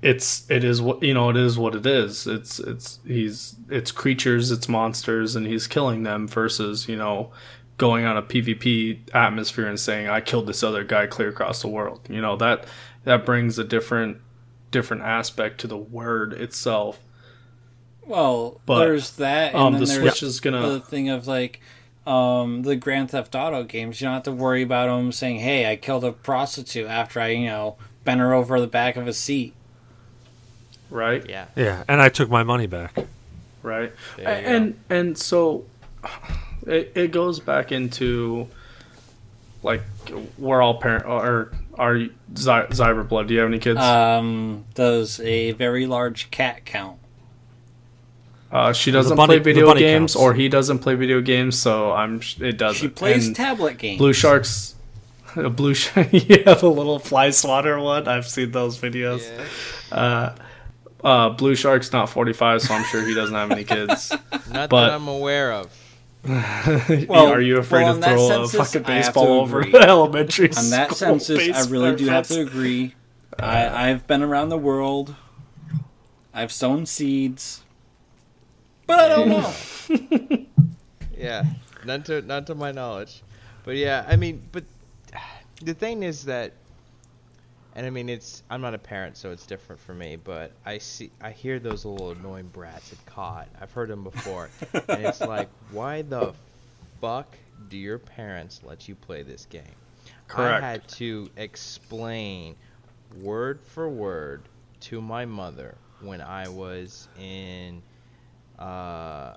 it's it is what you know it is what it is. It's it's he's it's creatures, it's monsters, and he's killing them versus you know going on a PvP atmosphere and saying I killed this other guy clear across the world. You know that that brings a different different aspect to the word itself. Well, But, there's that, and Um, then the there's Switch is gonna the thing of like um, the Grand Theft Auto games. You don't have to worry about them saying, "Hey, I killed a prostitute after I, you know, bent her over the back of a seat." Right. Yeah. Yeah, and I took my money back. right There you go. and and so it, it goes back into like we're all parent or are you- Zy- Zyberblood do you have any kids Um, does a very large cat count? uh, she doesn't bunny- play video games counts. or he doesn't play video games so i'm it doesn't She plays And tablet games. Blueshark's a Blueshark yeah the little fly swatter one i've seen those videos uh uh, Blueshark's not 45, so I'm sure he doesn't have any kids. Not But- that I'm aware of. Well- Are you afraid well, to in that throw a census, fucking I have to baseball over agree. elementary On that school census, I really do have to fence? agree. I, I've been around the world. I've sown seeds, but I don't know. Yeah, not to not to my knowledge, but yeah, I mean, but the thing is that, and I mean, it's I'm not a parent, so it's different for me. But I see, I hear those little annoying brats at COD. I've heard them before, and it's like, why the fuck do your parents let you play this game? Correct. I had to explain word for word to my mother when I was in uh,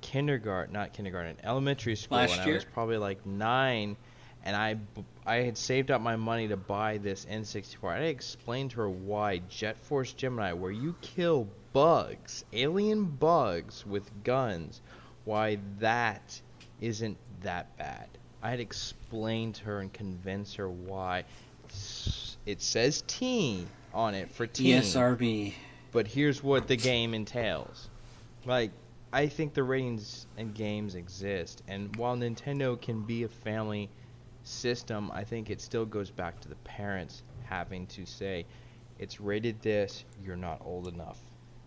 kindergarten, not kindergarten, elementary school, Last and I was probably like nine, and I b- I had saved up my money to buy this N64. I explained to her why Jet Force Gemini, where you kill bugs, alien bugs with guns, why that isn't that bad. I had explained to her and convinced her why it says teen on it for teen ESRB. but here's what the game entails. Like, I think the ratings and games exist, and while Nintendo can be a family system, I think it still goes back to the parents having to say, it's rated this, you're not old enough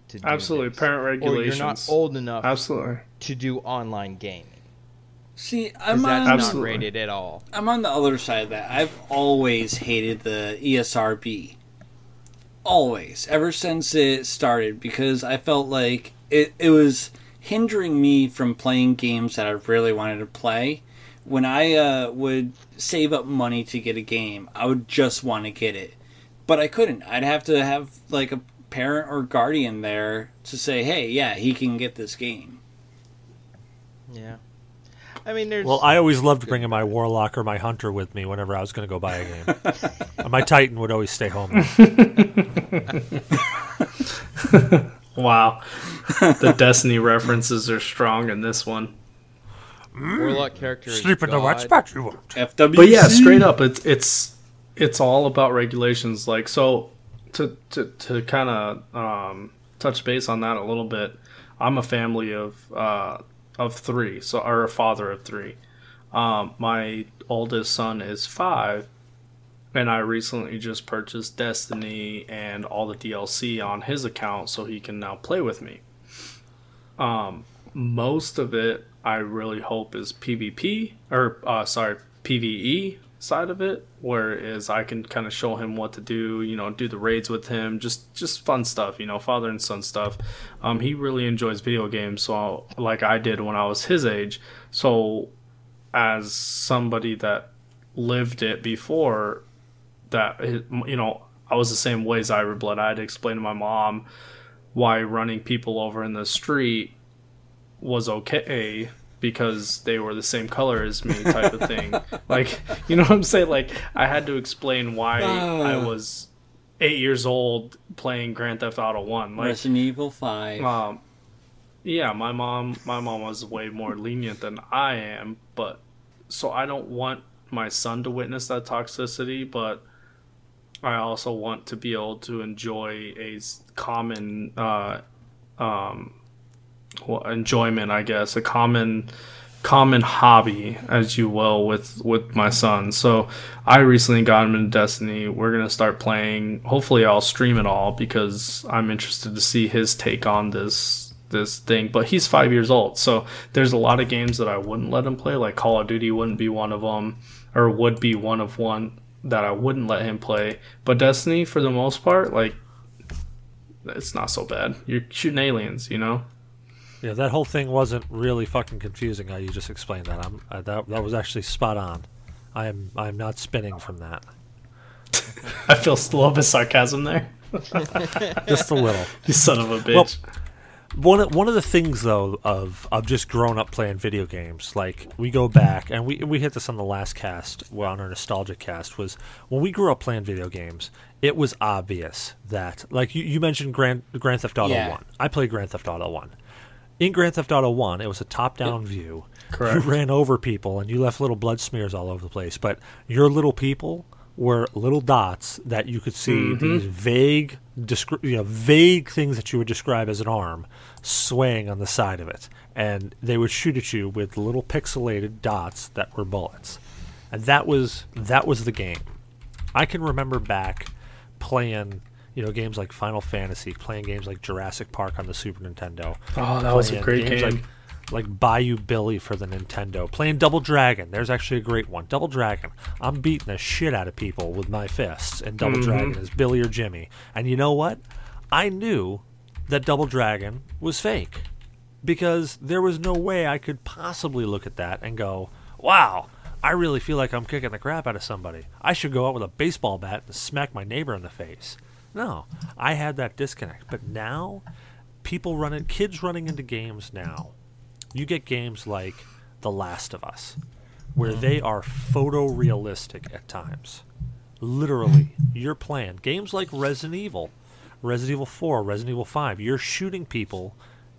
to do Absolutely, this." parent Or you're not old enough Absolutely. to do online gaming. See, I'm that's on, Absolutely. not rated at all. I'm on the other side of that. I've always hated the ESRB. Always, ever since it started, because I felt like it, it was hindering me from playing games that I really wanted to play. When I uh, would save up money to get a game, I would just want to get it. But I couldn't. I'd have to have like a parent or guardian there to say, hey, yeah, he can get this game. Yeah. I mean, there's. Well, I always loved bringing my warlock or my hunter with me whenever I was going to go buy a game. My titan would always stay home. Wow. the Destiny references are strong in this one. Warlock character is Sleep in the wet God. spot you won't. FWC. But yeah, straight up, it's it's it's all about regulations. Like so, to to to kind of um, touch base on that a little bit. I'm a family of uh, of three, so or a father of three. Um, my oldest son is five, and I recently just purchased Destiny and all the DLC on his account so he can now play with me. Um, most of it, I really hope, is PvP or uh, sorry, PVE side of it, whereas I can kind of show him what to do, you know, do the raids with him, just just fun stuff, you know, father and son stuff. Um, he really enjoys video games, so like I did when I was his age. So, as somebody that lived it before, that you know, I was the same way as Zyberblood. I had to explain to my mom why running people over in the street was okay because they were the same color as me type of thing. Like you know what i'm saying? Like i had to explain why i was eight years old playing grand theft auto 1 like Resident Evil Five. um yeah my mom my mom was way more lenient than i am but so i don't want my son to witness that toxicity but i also want to be able to enjoy a common uh um well, enjoyment i guess a common common hobby as you will with with my son. So i recently got him into destiny. We're gonna start playing. Hopefully i'll stream it all because i'm interested to see his take on this this thing. But he's five years old so there's a lot of games that i wouldn't let him play. Like call of duty wouldn't be one of them or would be one of one that i wouldn't let him play. But destiny for the most part like it's not so bad. You're shooting aliens you know Yeah, that whole thing wasn't really fucking confusing how you just explained that. I'm uh, that that was actually spot on. I am I am not spinning from that. I feel a little bit sarcasm there. Just a little. You son of a bitch. Well, One of, one of the things though of of just growing up playing video games, like we go back and we we hit this on the last cast, well on our nostalgia cast, was when we grew up playing video games. It was obvious that, like you, you mentioned, Grand Grand Theft Auto Yeah. One. I played Grand Theft Auto One. In Grand Theft Auto One, it was a top-down view. Correct. You ran over people and you left little blood smears all over the place, but your little people were little dots that you could see mm-hmm. these vague, descri- you know, vague things that you would describe as an arm swaying on the side of it, and they would shoot at you with little pixelated dots that were bullets, and that was that was the game. I can remember back playing, you know, games like Final Fantasy, playing games like Jurassic Park on the Super Nintendo. Oh, that was a great games game. Like, like Bayou Billy for the Nintendo. Playing Double Dragon. There's actually a great one. Double Dragon. I'm beating the shit out of people with my fists and Double mm-hmm. Dragon is Billy or Jimmy. And you know what? I knew that Double Dragon was fake because there was no way I could possibly look at that and go, "Wow, I really feel like I'm kicking the crap out of somebody. I should go out with a baseball bat and smack my neighbor in the face." No, I had that disconnect. But now, people running, kids running into games now. You get games like The Last of Us, where they are photorealistic at times. Literally, you're playing games like Resident Evil, Resident Evil 4, Resident Evil 5. You're shooting people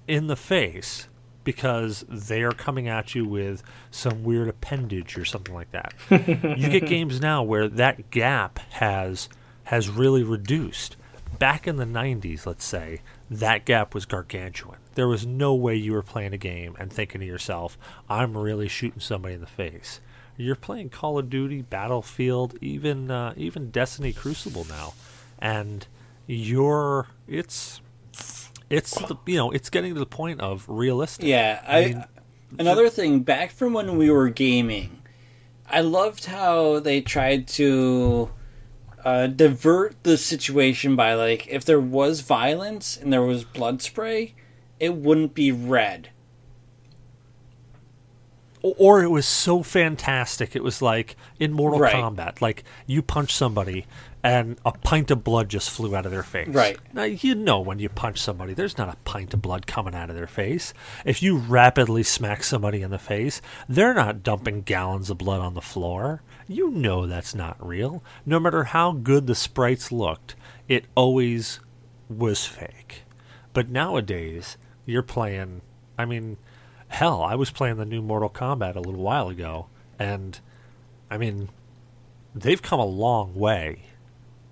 in the face because they are coming at you with some weird appendage or something like that. you get games now where that gap has has really reduced. Back in the 90s, let's say, that gap was gargantuan. There was no way you were playing a game and thinking to yourself, I'm really shooting somebody in the face. You're playing Call of Duty, Battlefield, even uh, even Destiny Crucible now, and you're it's it's the, you know it's getting to the point of realistic. Yeah, I, mean, another thing back from when we were gaming, I loved how they tried to uh, divert the situation by like if there was violence and there was blood spray, it wouldn't be red. Or it was so fantastic. It was like in Mortal Right. Kombat, like you punch somebody and a pint of blood just flew out of their face. Right. Now you know when you punch somebody, there's not a pint of blood coming out of their face. If you rapidly smack somebody in the face, they're not dumping gallons of blood on the floor. You know that's not real. No matter how good the sprites looked, it always was fake. But nowadays, you're playing. I mean, hell, I was playing the new Mortal Kombat a little while ago, and I mean, they've come a long way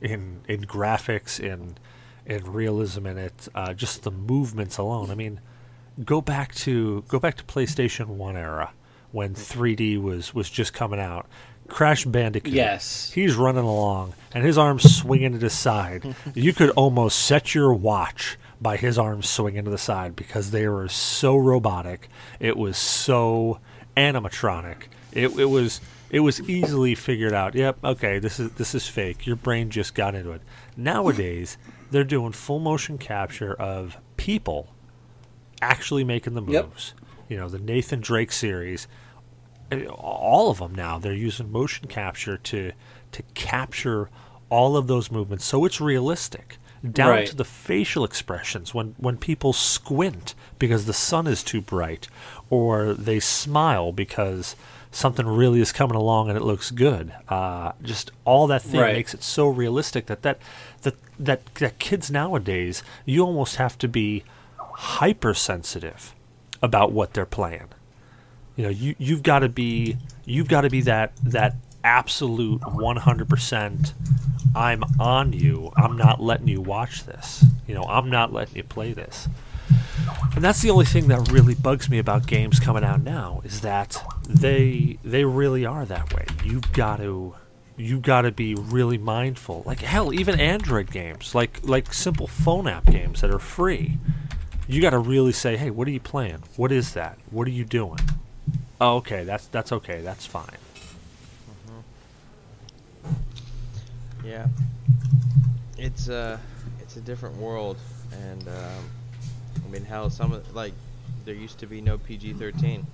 in in graphics, in in realism in it, uh, just the movements alone. I mean, go back to go back to PlayStation One era when 3D was was just coming out. Crash Bandicoot. Yes. He's running along and his arms swinging to the side. you could almost set your watch by his arms swinging to the side because they were so robotic. It was so animatronic. It, it was it was easily figured out. Yep, okay, this is this is fake. Your brain just got into it. Nowadays, they're doing full motion capture of people actually making the Yep. moves. You know, the Nathan Drake series, all of them now they're using motion capture to to capture all of those movements so it's realistic down Right. to the facial expressions when when people squint because the sun is too bright or they smile because something really is coming along and it looks good uh, just all that thing Right. makes it so realistic that that, that that that kids nowadays you almost have to be hypersensitive about what they're playing you know you you've got to be you've got to be that that absolute 100% I'm on you. I'm not letting you watch this. You know I'm not letting you play this. And that's the only thing that really bugs me about games coming out now is that they they really are that way. You've got to you've got to be really mindful. Like hell even android games like like simple phone app games that are free. You got to really say hey what are you playing? What is that? What are you doing Oh, okay. That's that's okay. That's fine. Yeah. It's uh it's a different world and um I mean hell some of like there used to be no PG-13.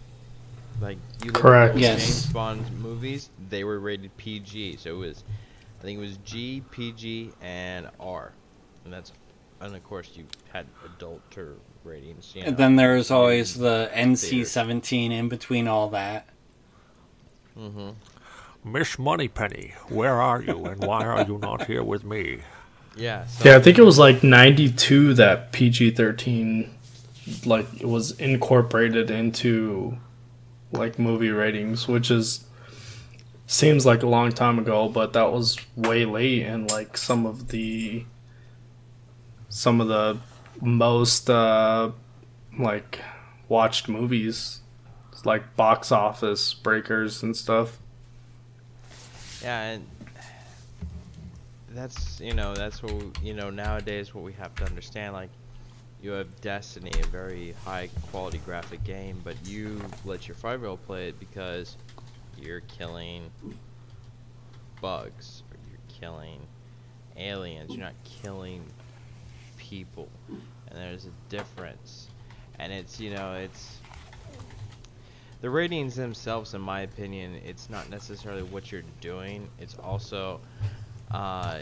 Like you look Correct. at those Yes. James Bond movies, they were rated PG. So it was I think it was G, PG and R. And that's and of course you had adulter ratings, you know. And then there's always the NC-17 in between all that. Mhm. Miss Moneypenny, where are you, and why are you not here with me? Yeah, so Yeah, I think it was like 92 that PG-13 like was incorporated into like movie ratings, which is seems like a long time ago, but that was way late and like some of the some of the most uh like watched movies like box office breakers and stuff. Yeah, and that's you know that's what we, you know nowadays what we have to understand. Like you have Destiny, a very high quality graphic game, but you let your five year old play it because you're killing bugs or you're killing aliens. You're not killing people, and there's a difference. And it's you know it's the ratings themselves, in my opinion, it's not necessarily what you're doing. It's also uh,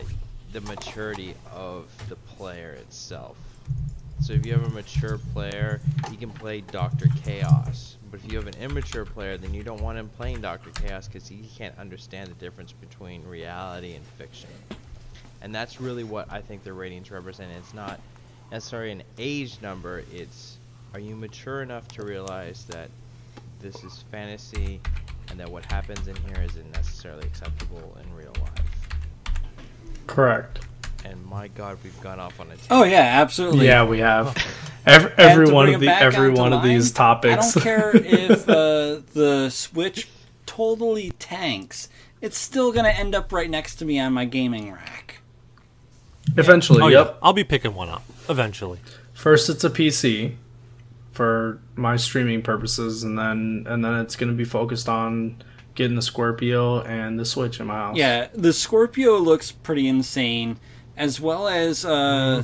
the maturity of the player itself. So if you have a mature player, he can play Doctor Chaos. But if you have an immature player, then you don't want him playing Doctor Chaos because he can't understand the difference between reality and fiction. And that's really what I think the ratings represent. It's not necessarily an age number. It's are you mature enough to realize that this is fantasy and that what happens in here isn't necessarily acceptable in real life. Correct. And my God, we've gone off on a tangent. Oh yeah, absolutely. Yeah, we have. Every, every one of the every onto one of these topics. I don't care if uh, the Switch totally tanks. It's still going to end up right next to me on my gaming rack. Eventually, Oh, yep. yeah. I'll be picking one up eventually. First, it's a PC for my streaming purposes, and then and then it's going to be focused on getting the Scorpio and the Switch in my house. Yeah, the Scorpio looks pretty insane, as well as uh,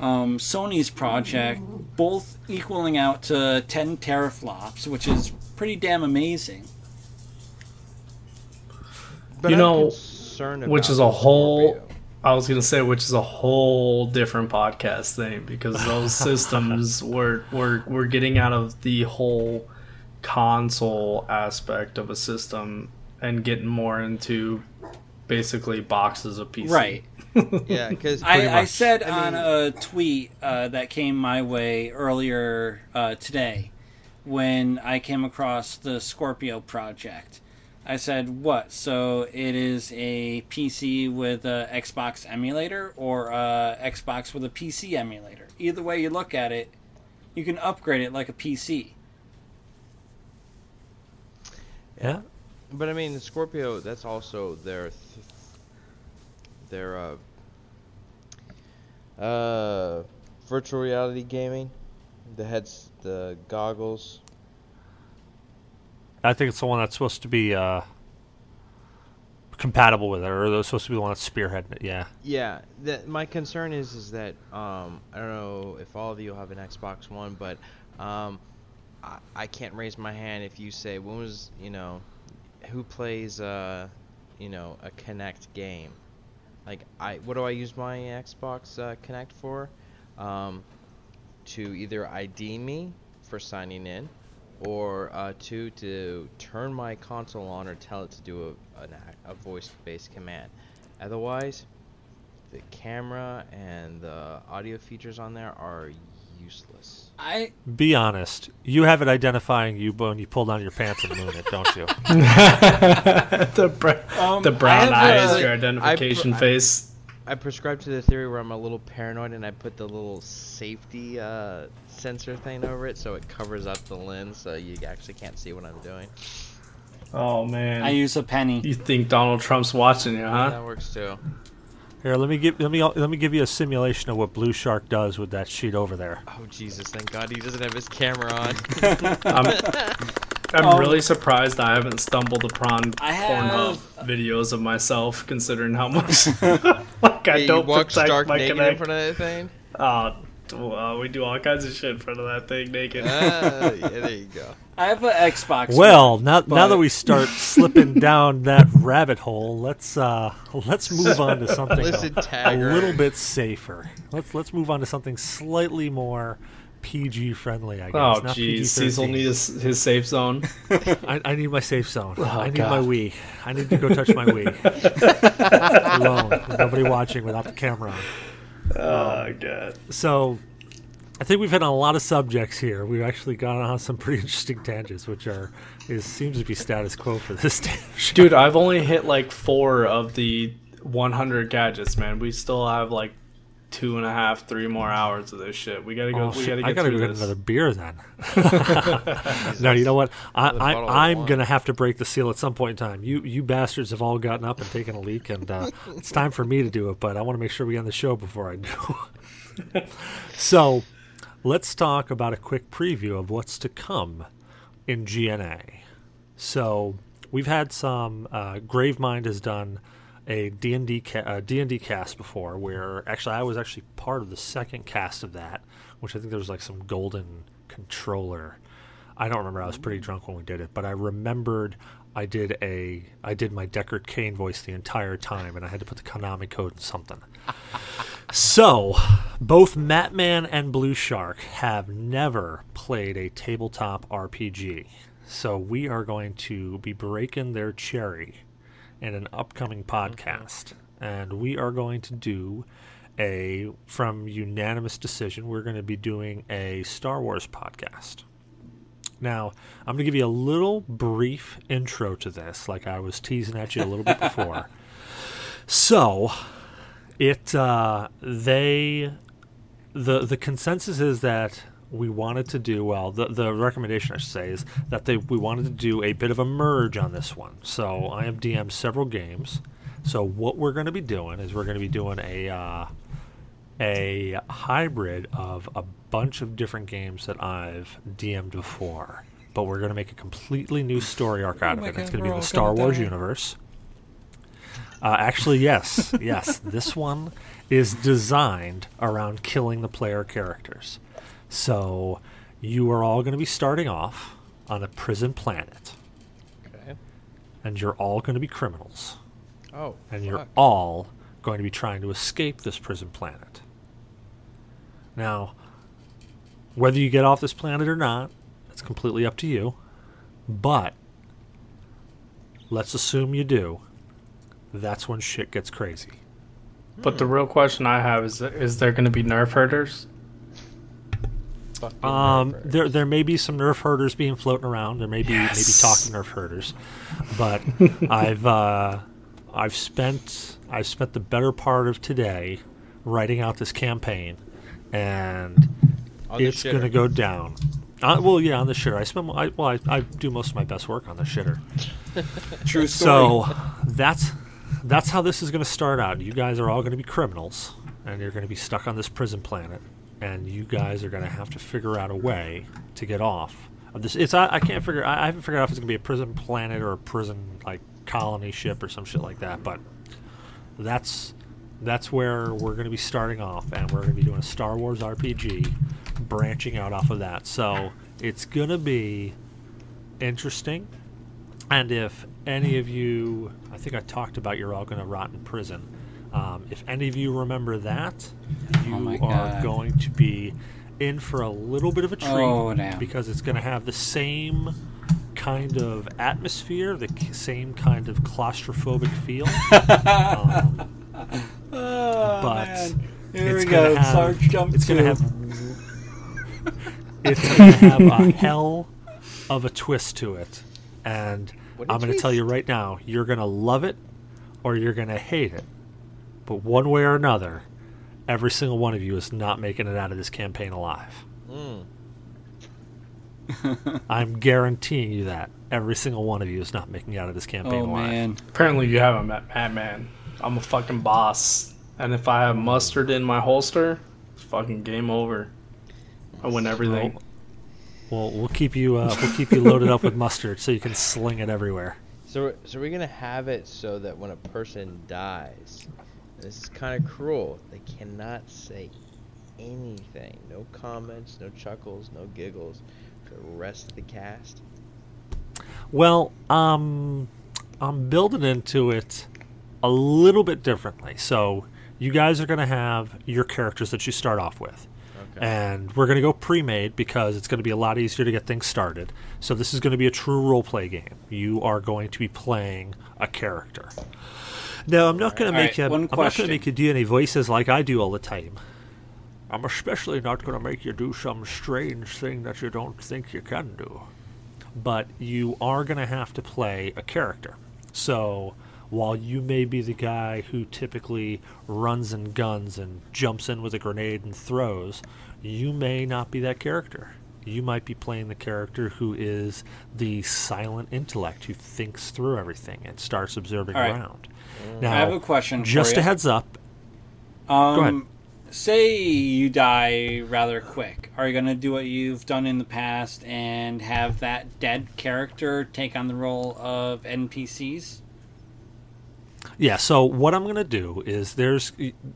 um, Sony's project, both equaling out to 10 teraflops, which is pretty damn amazing. But You I'm know, which is a whole. Scorpio. I was gonna say, which is a whole different podcast thing because those systems were were we're getting out of the whole console aspect of a system and getting more into basically boxes of PC. Right. Yeah, because I, I said I on a tweet uh, that came my way earlier uh, today when I came across the Scorpio project. I said, "What? So it is a PC with a Xbox emulator, or a Xbox with a PC emulator? Either way you look at it, you can upgrade it like a PC." Yeah. But I mean, the Scorpio. That's also their th- their uh, uh, virtual reality gaming. The heads, the goggles. I think it's the one that's supposed to be uh, compatible with it, or they're supposed to be the one that's spearheading it. Yeah. Yeah, the, my concern is is that um, I don't know if all of you have an Xbox One, but um, I, I can't raise my hand if you say when was you know who plays uh, you know a Kinect game. Like I, what do I use my Xbox uh, Kinect for? Um, to either ID me for signing in, or uh, two to turn my console on or tell it to do a, an, a voice-based command. Otherwise, the camera and the audio features on there are useless. I Be honest. You have it identifying you when you pull down your pants and moon it, don't you? the, br- um, the brown eyes, a- your identification I- face. I prescribe to the theory where I'm a little paranoid and I put the little safety uh, sensor thing over it so it covers up the lens so you actually can't see what I'm doing. Oh man, I use a penny. you think Donald Trump's watching you, huh? That works too. Here, let me give let me let me give you a simulation of what Blueshark does with that sheet over there. Oh Jesus! Thank God he doesn't have his camera on. I'm, I'm Um, really surprised I haven't stumbled upon I have- Pornhub videos of myself, considering how much like I Hey, you don't walk protect stark my naked in front of that thing. Oh, well, we do all kinds of shit in front of that thing naked. Ah, yeah, there you go. I have an Xbox. Well, One, now now that we start slipping down that rabbit hole, let's uh let's move on to something Listen, a Tagger. little bit safer. Let's let's move on to something slightly more PG friendly, I guess. Oh, not jeez, PG-13. Cecil needs his, his safe zone. I, I need my safe zone. Oh, I need God. my Wii. I need to go touch my Wii alone, with nobody watching, without the camera on. Oh um, god. So, I think we've hit on a lot of subjects here. We've actually gone on some pretty interesting tangents, which are is seems to be status quo for this damn show. Dude, I've only hit like four of the 100 gadgets, man. We still have like two and a half, three more hours of this shit. We gotta go. Oh, we gotta get I gotta go get this. another beer then. no, you know what? I, I I'm wine. gonna have to break the seal at some point in time. You you bastards have all gotten up and taken a leak, and uh, it's time for me to do it. But I want to make sure we end the show before I do. so, let's talk about a quick preview of what's to come in GNA. So we've had some. Uh, Gravemind has done a D&D ca- uh, D&D cast before, where actually I was actually part of the second cast of that, which I think there was like some golden controller. I don't remember. I was pretty drunk when we did it, but I remembered I did a I did my Deckard Cain voice the entire time, and I had to put the Konami code in something. So, both Mattman and Blueshark have never played a tabletop RPG. So, we are going to be breaking their cherry in an upcoming podcast. And we are going to do a, from unanimous decision, we're going to be doing a Star Wars podcast. Now, I'm going to give you a little brief intro to this, like I was teasing at you a little bit before. So, it uh, they the the consensus is that we wanted to do well the the recommendation I should say is that they we wanted to do a bit of a merge on this one. So I have DM'd several games. So what we're going to be doing is we're going to be doing a uh, a hybrid of a bunch of different games that I've DM'd before, but we're going to make a completely new story arc out Oh of it. It's going to be the Star Wars die. universe. Uh, actually, yes, yes. This one is designed around killing the player characters. So you are all going to be starting off on a prison planet, Okay. and you're all going to be criminals, Oh. and you're all going to be trying to escape this prison planet. Now, whether you get off this planet or not, it's completely up to you. But let's assume you do. That's when shit gets crazy. But the hmm. real question I have is: Is there going to be nerf herders? Fucking Um, there there may be some nerf herders being floating around. There may be maybe talking nerf herders, but I've uh, I've spent I've spent the better part of today writing out this campaign, and On it's going to go down. Uh, well, yeah, on the shitter. I spend. I, well, I, I do most of my best work on the shitter. True story. So that's that's how this is going to start out. You guys are all going to be criminals, and you're going to be stuck on this prison planet, and you guys are going to have to figure out a way to get off of this. It's I, I can't figure. I, I haven't figured out if it's going to be a prison planet or a prison like colony ship or some shit like that. But that's that's where we're going to be starting off, and we're going to be doing a Star Wars RPG, branching out off of that. So it's going to be interesting. And if any of you, I think I talked about you're all going to rot in prison. Um, if any of you remember that, you Oh are God. going to be in for a little bit of a treat Oh, because it's going to have the same kind of atmosphere, the same kind of claustrophobic feel. um, Oh, but man. Here it's we gonna go. have- Sarge jump it's gonna have it's gonna have a hell of a twist to it, and What a I'm gonna tell you right now, you're gonna love it or you're gonna hate it. But one way or another, every single one of you is not making it out of this campaign alive. Mm. I'm guaranteeing you that every single one of you is not making it out of this campaign Oh alive. man. Apparently, you haven't met Mattman. I'm a fucking boss, and if I have mustard in my holster, it's fucking game over. I win everything. Well, we'll keep you uh, we'll keep you loaded up with mustard so you can sling it everywhere. So, we're- so we're gonna have it so that when a person dies, and this is kind of cruel. They cannot say anything. No comments, no chuckles, no giggles. For the rest of the cast. Well, um, I'm building into it a little bit differently. So you guys are going to have your characters that you start off with. Okay. And we're going to go pre-made because it's going to be a lot easier to get things started. So this is going to be a true role-play game. You are going to be playing a character. Now, I'm not going to make right, you. I'm not going to make you do any voices like I do all the time. I'm especially not going to make you do some strange thing that you don't think you can do but you are going to have to play a character. So while you may be the guy who typically runs and guns and jumps in with a grenade and throws, you may not be that character. You might be playing the character who is the silent intellect who thinks through everything and starts observing right. around. Now, I have a question. just a heads up. Um, ahead. Say you die rather quick. Are you going to do what you've done in the past and have that dead character take on the role of NPCs? Yeah, so what I'm going to do is there's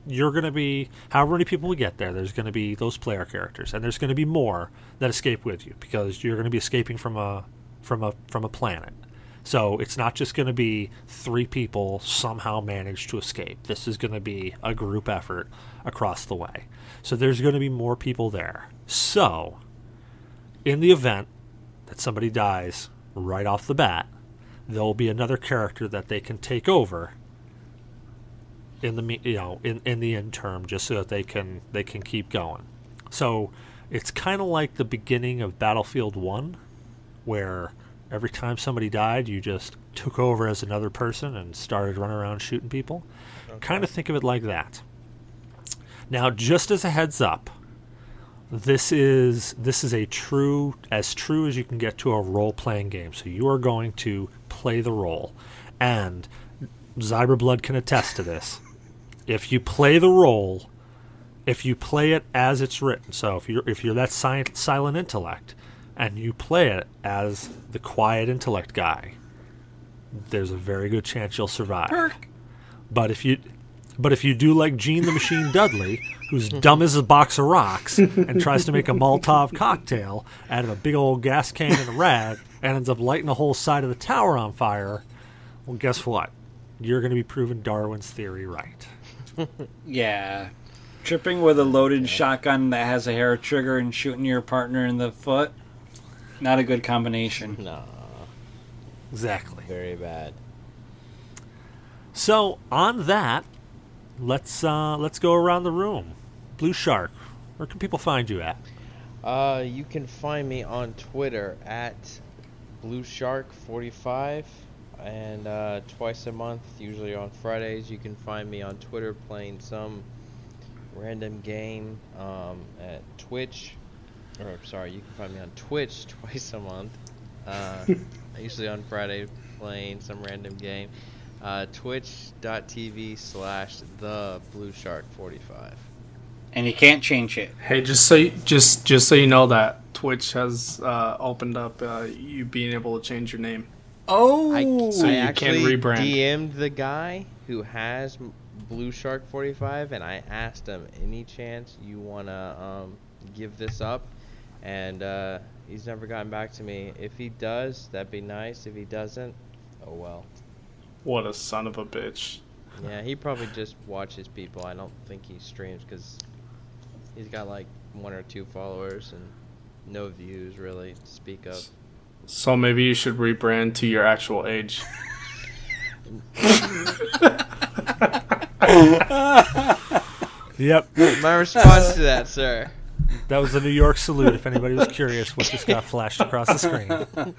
you're going to be however many people we get there there's going to be those player characters and there's going to be more that escape with you because you're going to be escaping from a from a from a planet. So it's not just going to be three people somehow manage to escape. This is going to be a group effort across the way. So there's going to be more people there. So in the event that somebody dies right off the bat, there'll be another character that they can take over in the you know in, in the interim just so that they can they can keep going. So it's kind of like the beginning of battlefield 1 where every time somebody died you just took over as another person and started running around shooting people. Kind of think of it like that. Now just as a heads up this is this is a true as true as you can get to a role playing game. So you are going to play the role, and Zyberblood can attest to this. If you play the role, if you play it as it's written, so if you're if you're that silent, silent intellect, and you play it as the quiet intellect guy, there's a very good chance you'll survive. Perk. But if you but if you do like Gene the Machine Dudley, who's dumb as a box of rocks and tries to make a Molotov cocktail out of a big old gas can and a rag and ends up lighting the whole side of the tower on fire, well, guess what? You're going to be proving Darwin's theory right. Yeah. Tripping with a loaded shotgun that has a hair trigger and shooting your partner in the foot. Not a good combination. No, Exactly. very bad. So on that, let's uh, let's go around the room. Blueshark, where can people find you at? Uh, you can find me on Twitter at BlueShark45, and uh, twice a month, usually on Fridays, you can find me on Twitter playing some random game um, at Twitch. or sorry, you can find me on Twitch twice a month. Uh, usually on Friday playing some random game. Uh, Twitch.tv slash the Blueshark 45. And you can't change it. Hey, just so you, just just so you know that Twitch has uh, opened up uh, you being able to change your name. Oh, I, So I you can actually rebrand. DM'd the guy who has Blueshark 45, and I asked him, any chance you wanna um, give this up? And uh, he's never gotten back to me. If he does, that'd be nice. If he doesn't, oh well. What a son of a bitch! Yeah, he probably just watches people. I don't think he streams because he's got like one or two followers and no views really to speak of. So maybe you should rebrand to your actual age. Yep, My response to that, sir. that was the New York salute. If anybody was curious what just got flashed across the screen.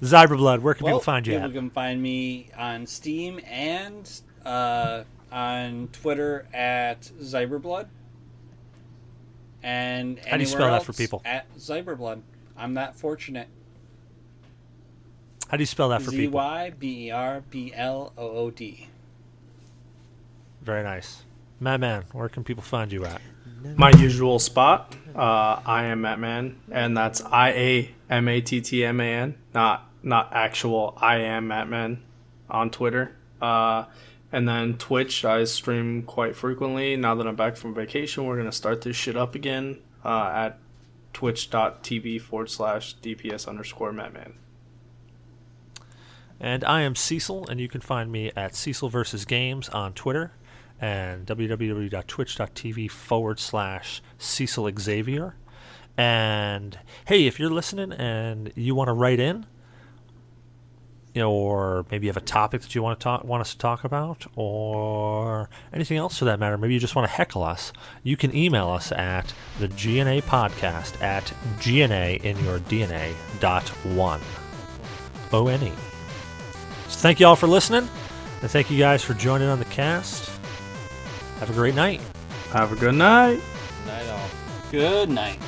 Zyberblood, where can well, people find you people at? can find me on Steam and uh, on Twitter at Zyberblood. And How do you spell anywhere that for people? At Zyberblood. I'm that fortunate. How do you spell that for Z people? Y B E R B L O O D. Very nice. Mattman, where can people find you at? My usual spot. Uh, I am Mattman, and that's I A M A T T M A N, not not actual I am Mattman on Twitter. Uh, and then Twitch, I stream quite frequently. Now that I'm back from vacation, we're gonna start this shit up again uh, at twitch.tv forward slash DPS underscore Mattman. And I am Cecil, and you can find me at Cecil versus Games on Twitter and www.twitch.tv forward slash Cecil Xavier. And hey, if you're listening and you want to write in, you know, or maybe you have a topic that you want to talk, want us to talk about, or anything else for that matter, maybe you just want to heckle us, you can email us at the GNA podcast at GNA in your DNA dot one. O N E. So thank you all for listening, and thank you guys for joining on the cast. Have a great night. Have a good night. Good Night all. Good night.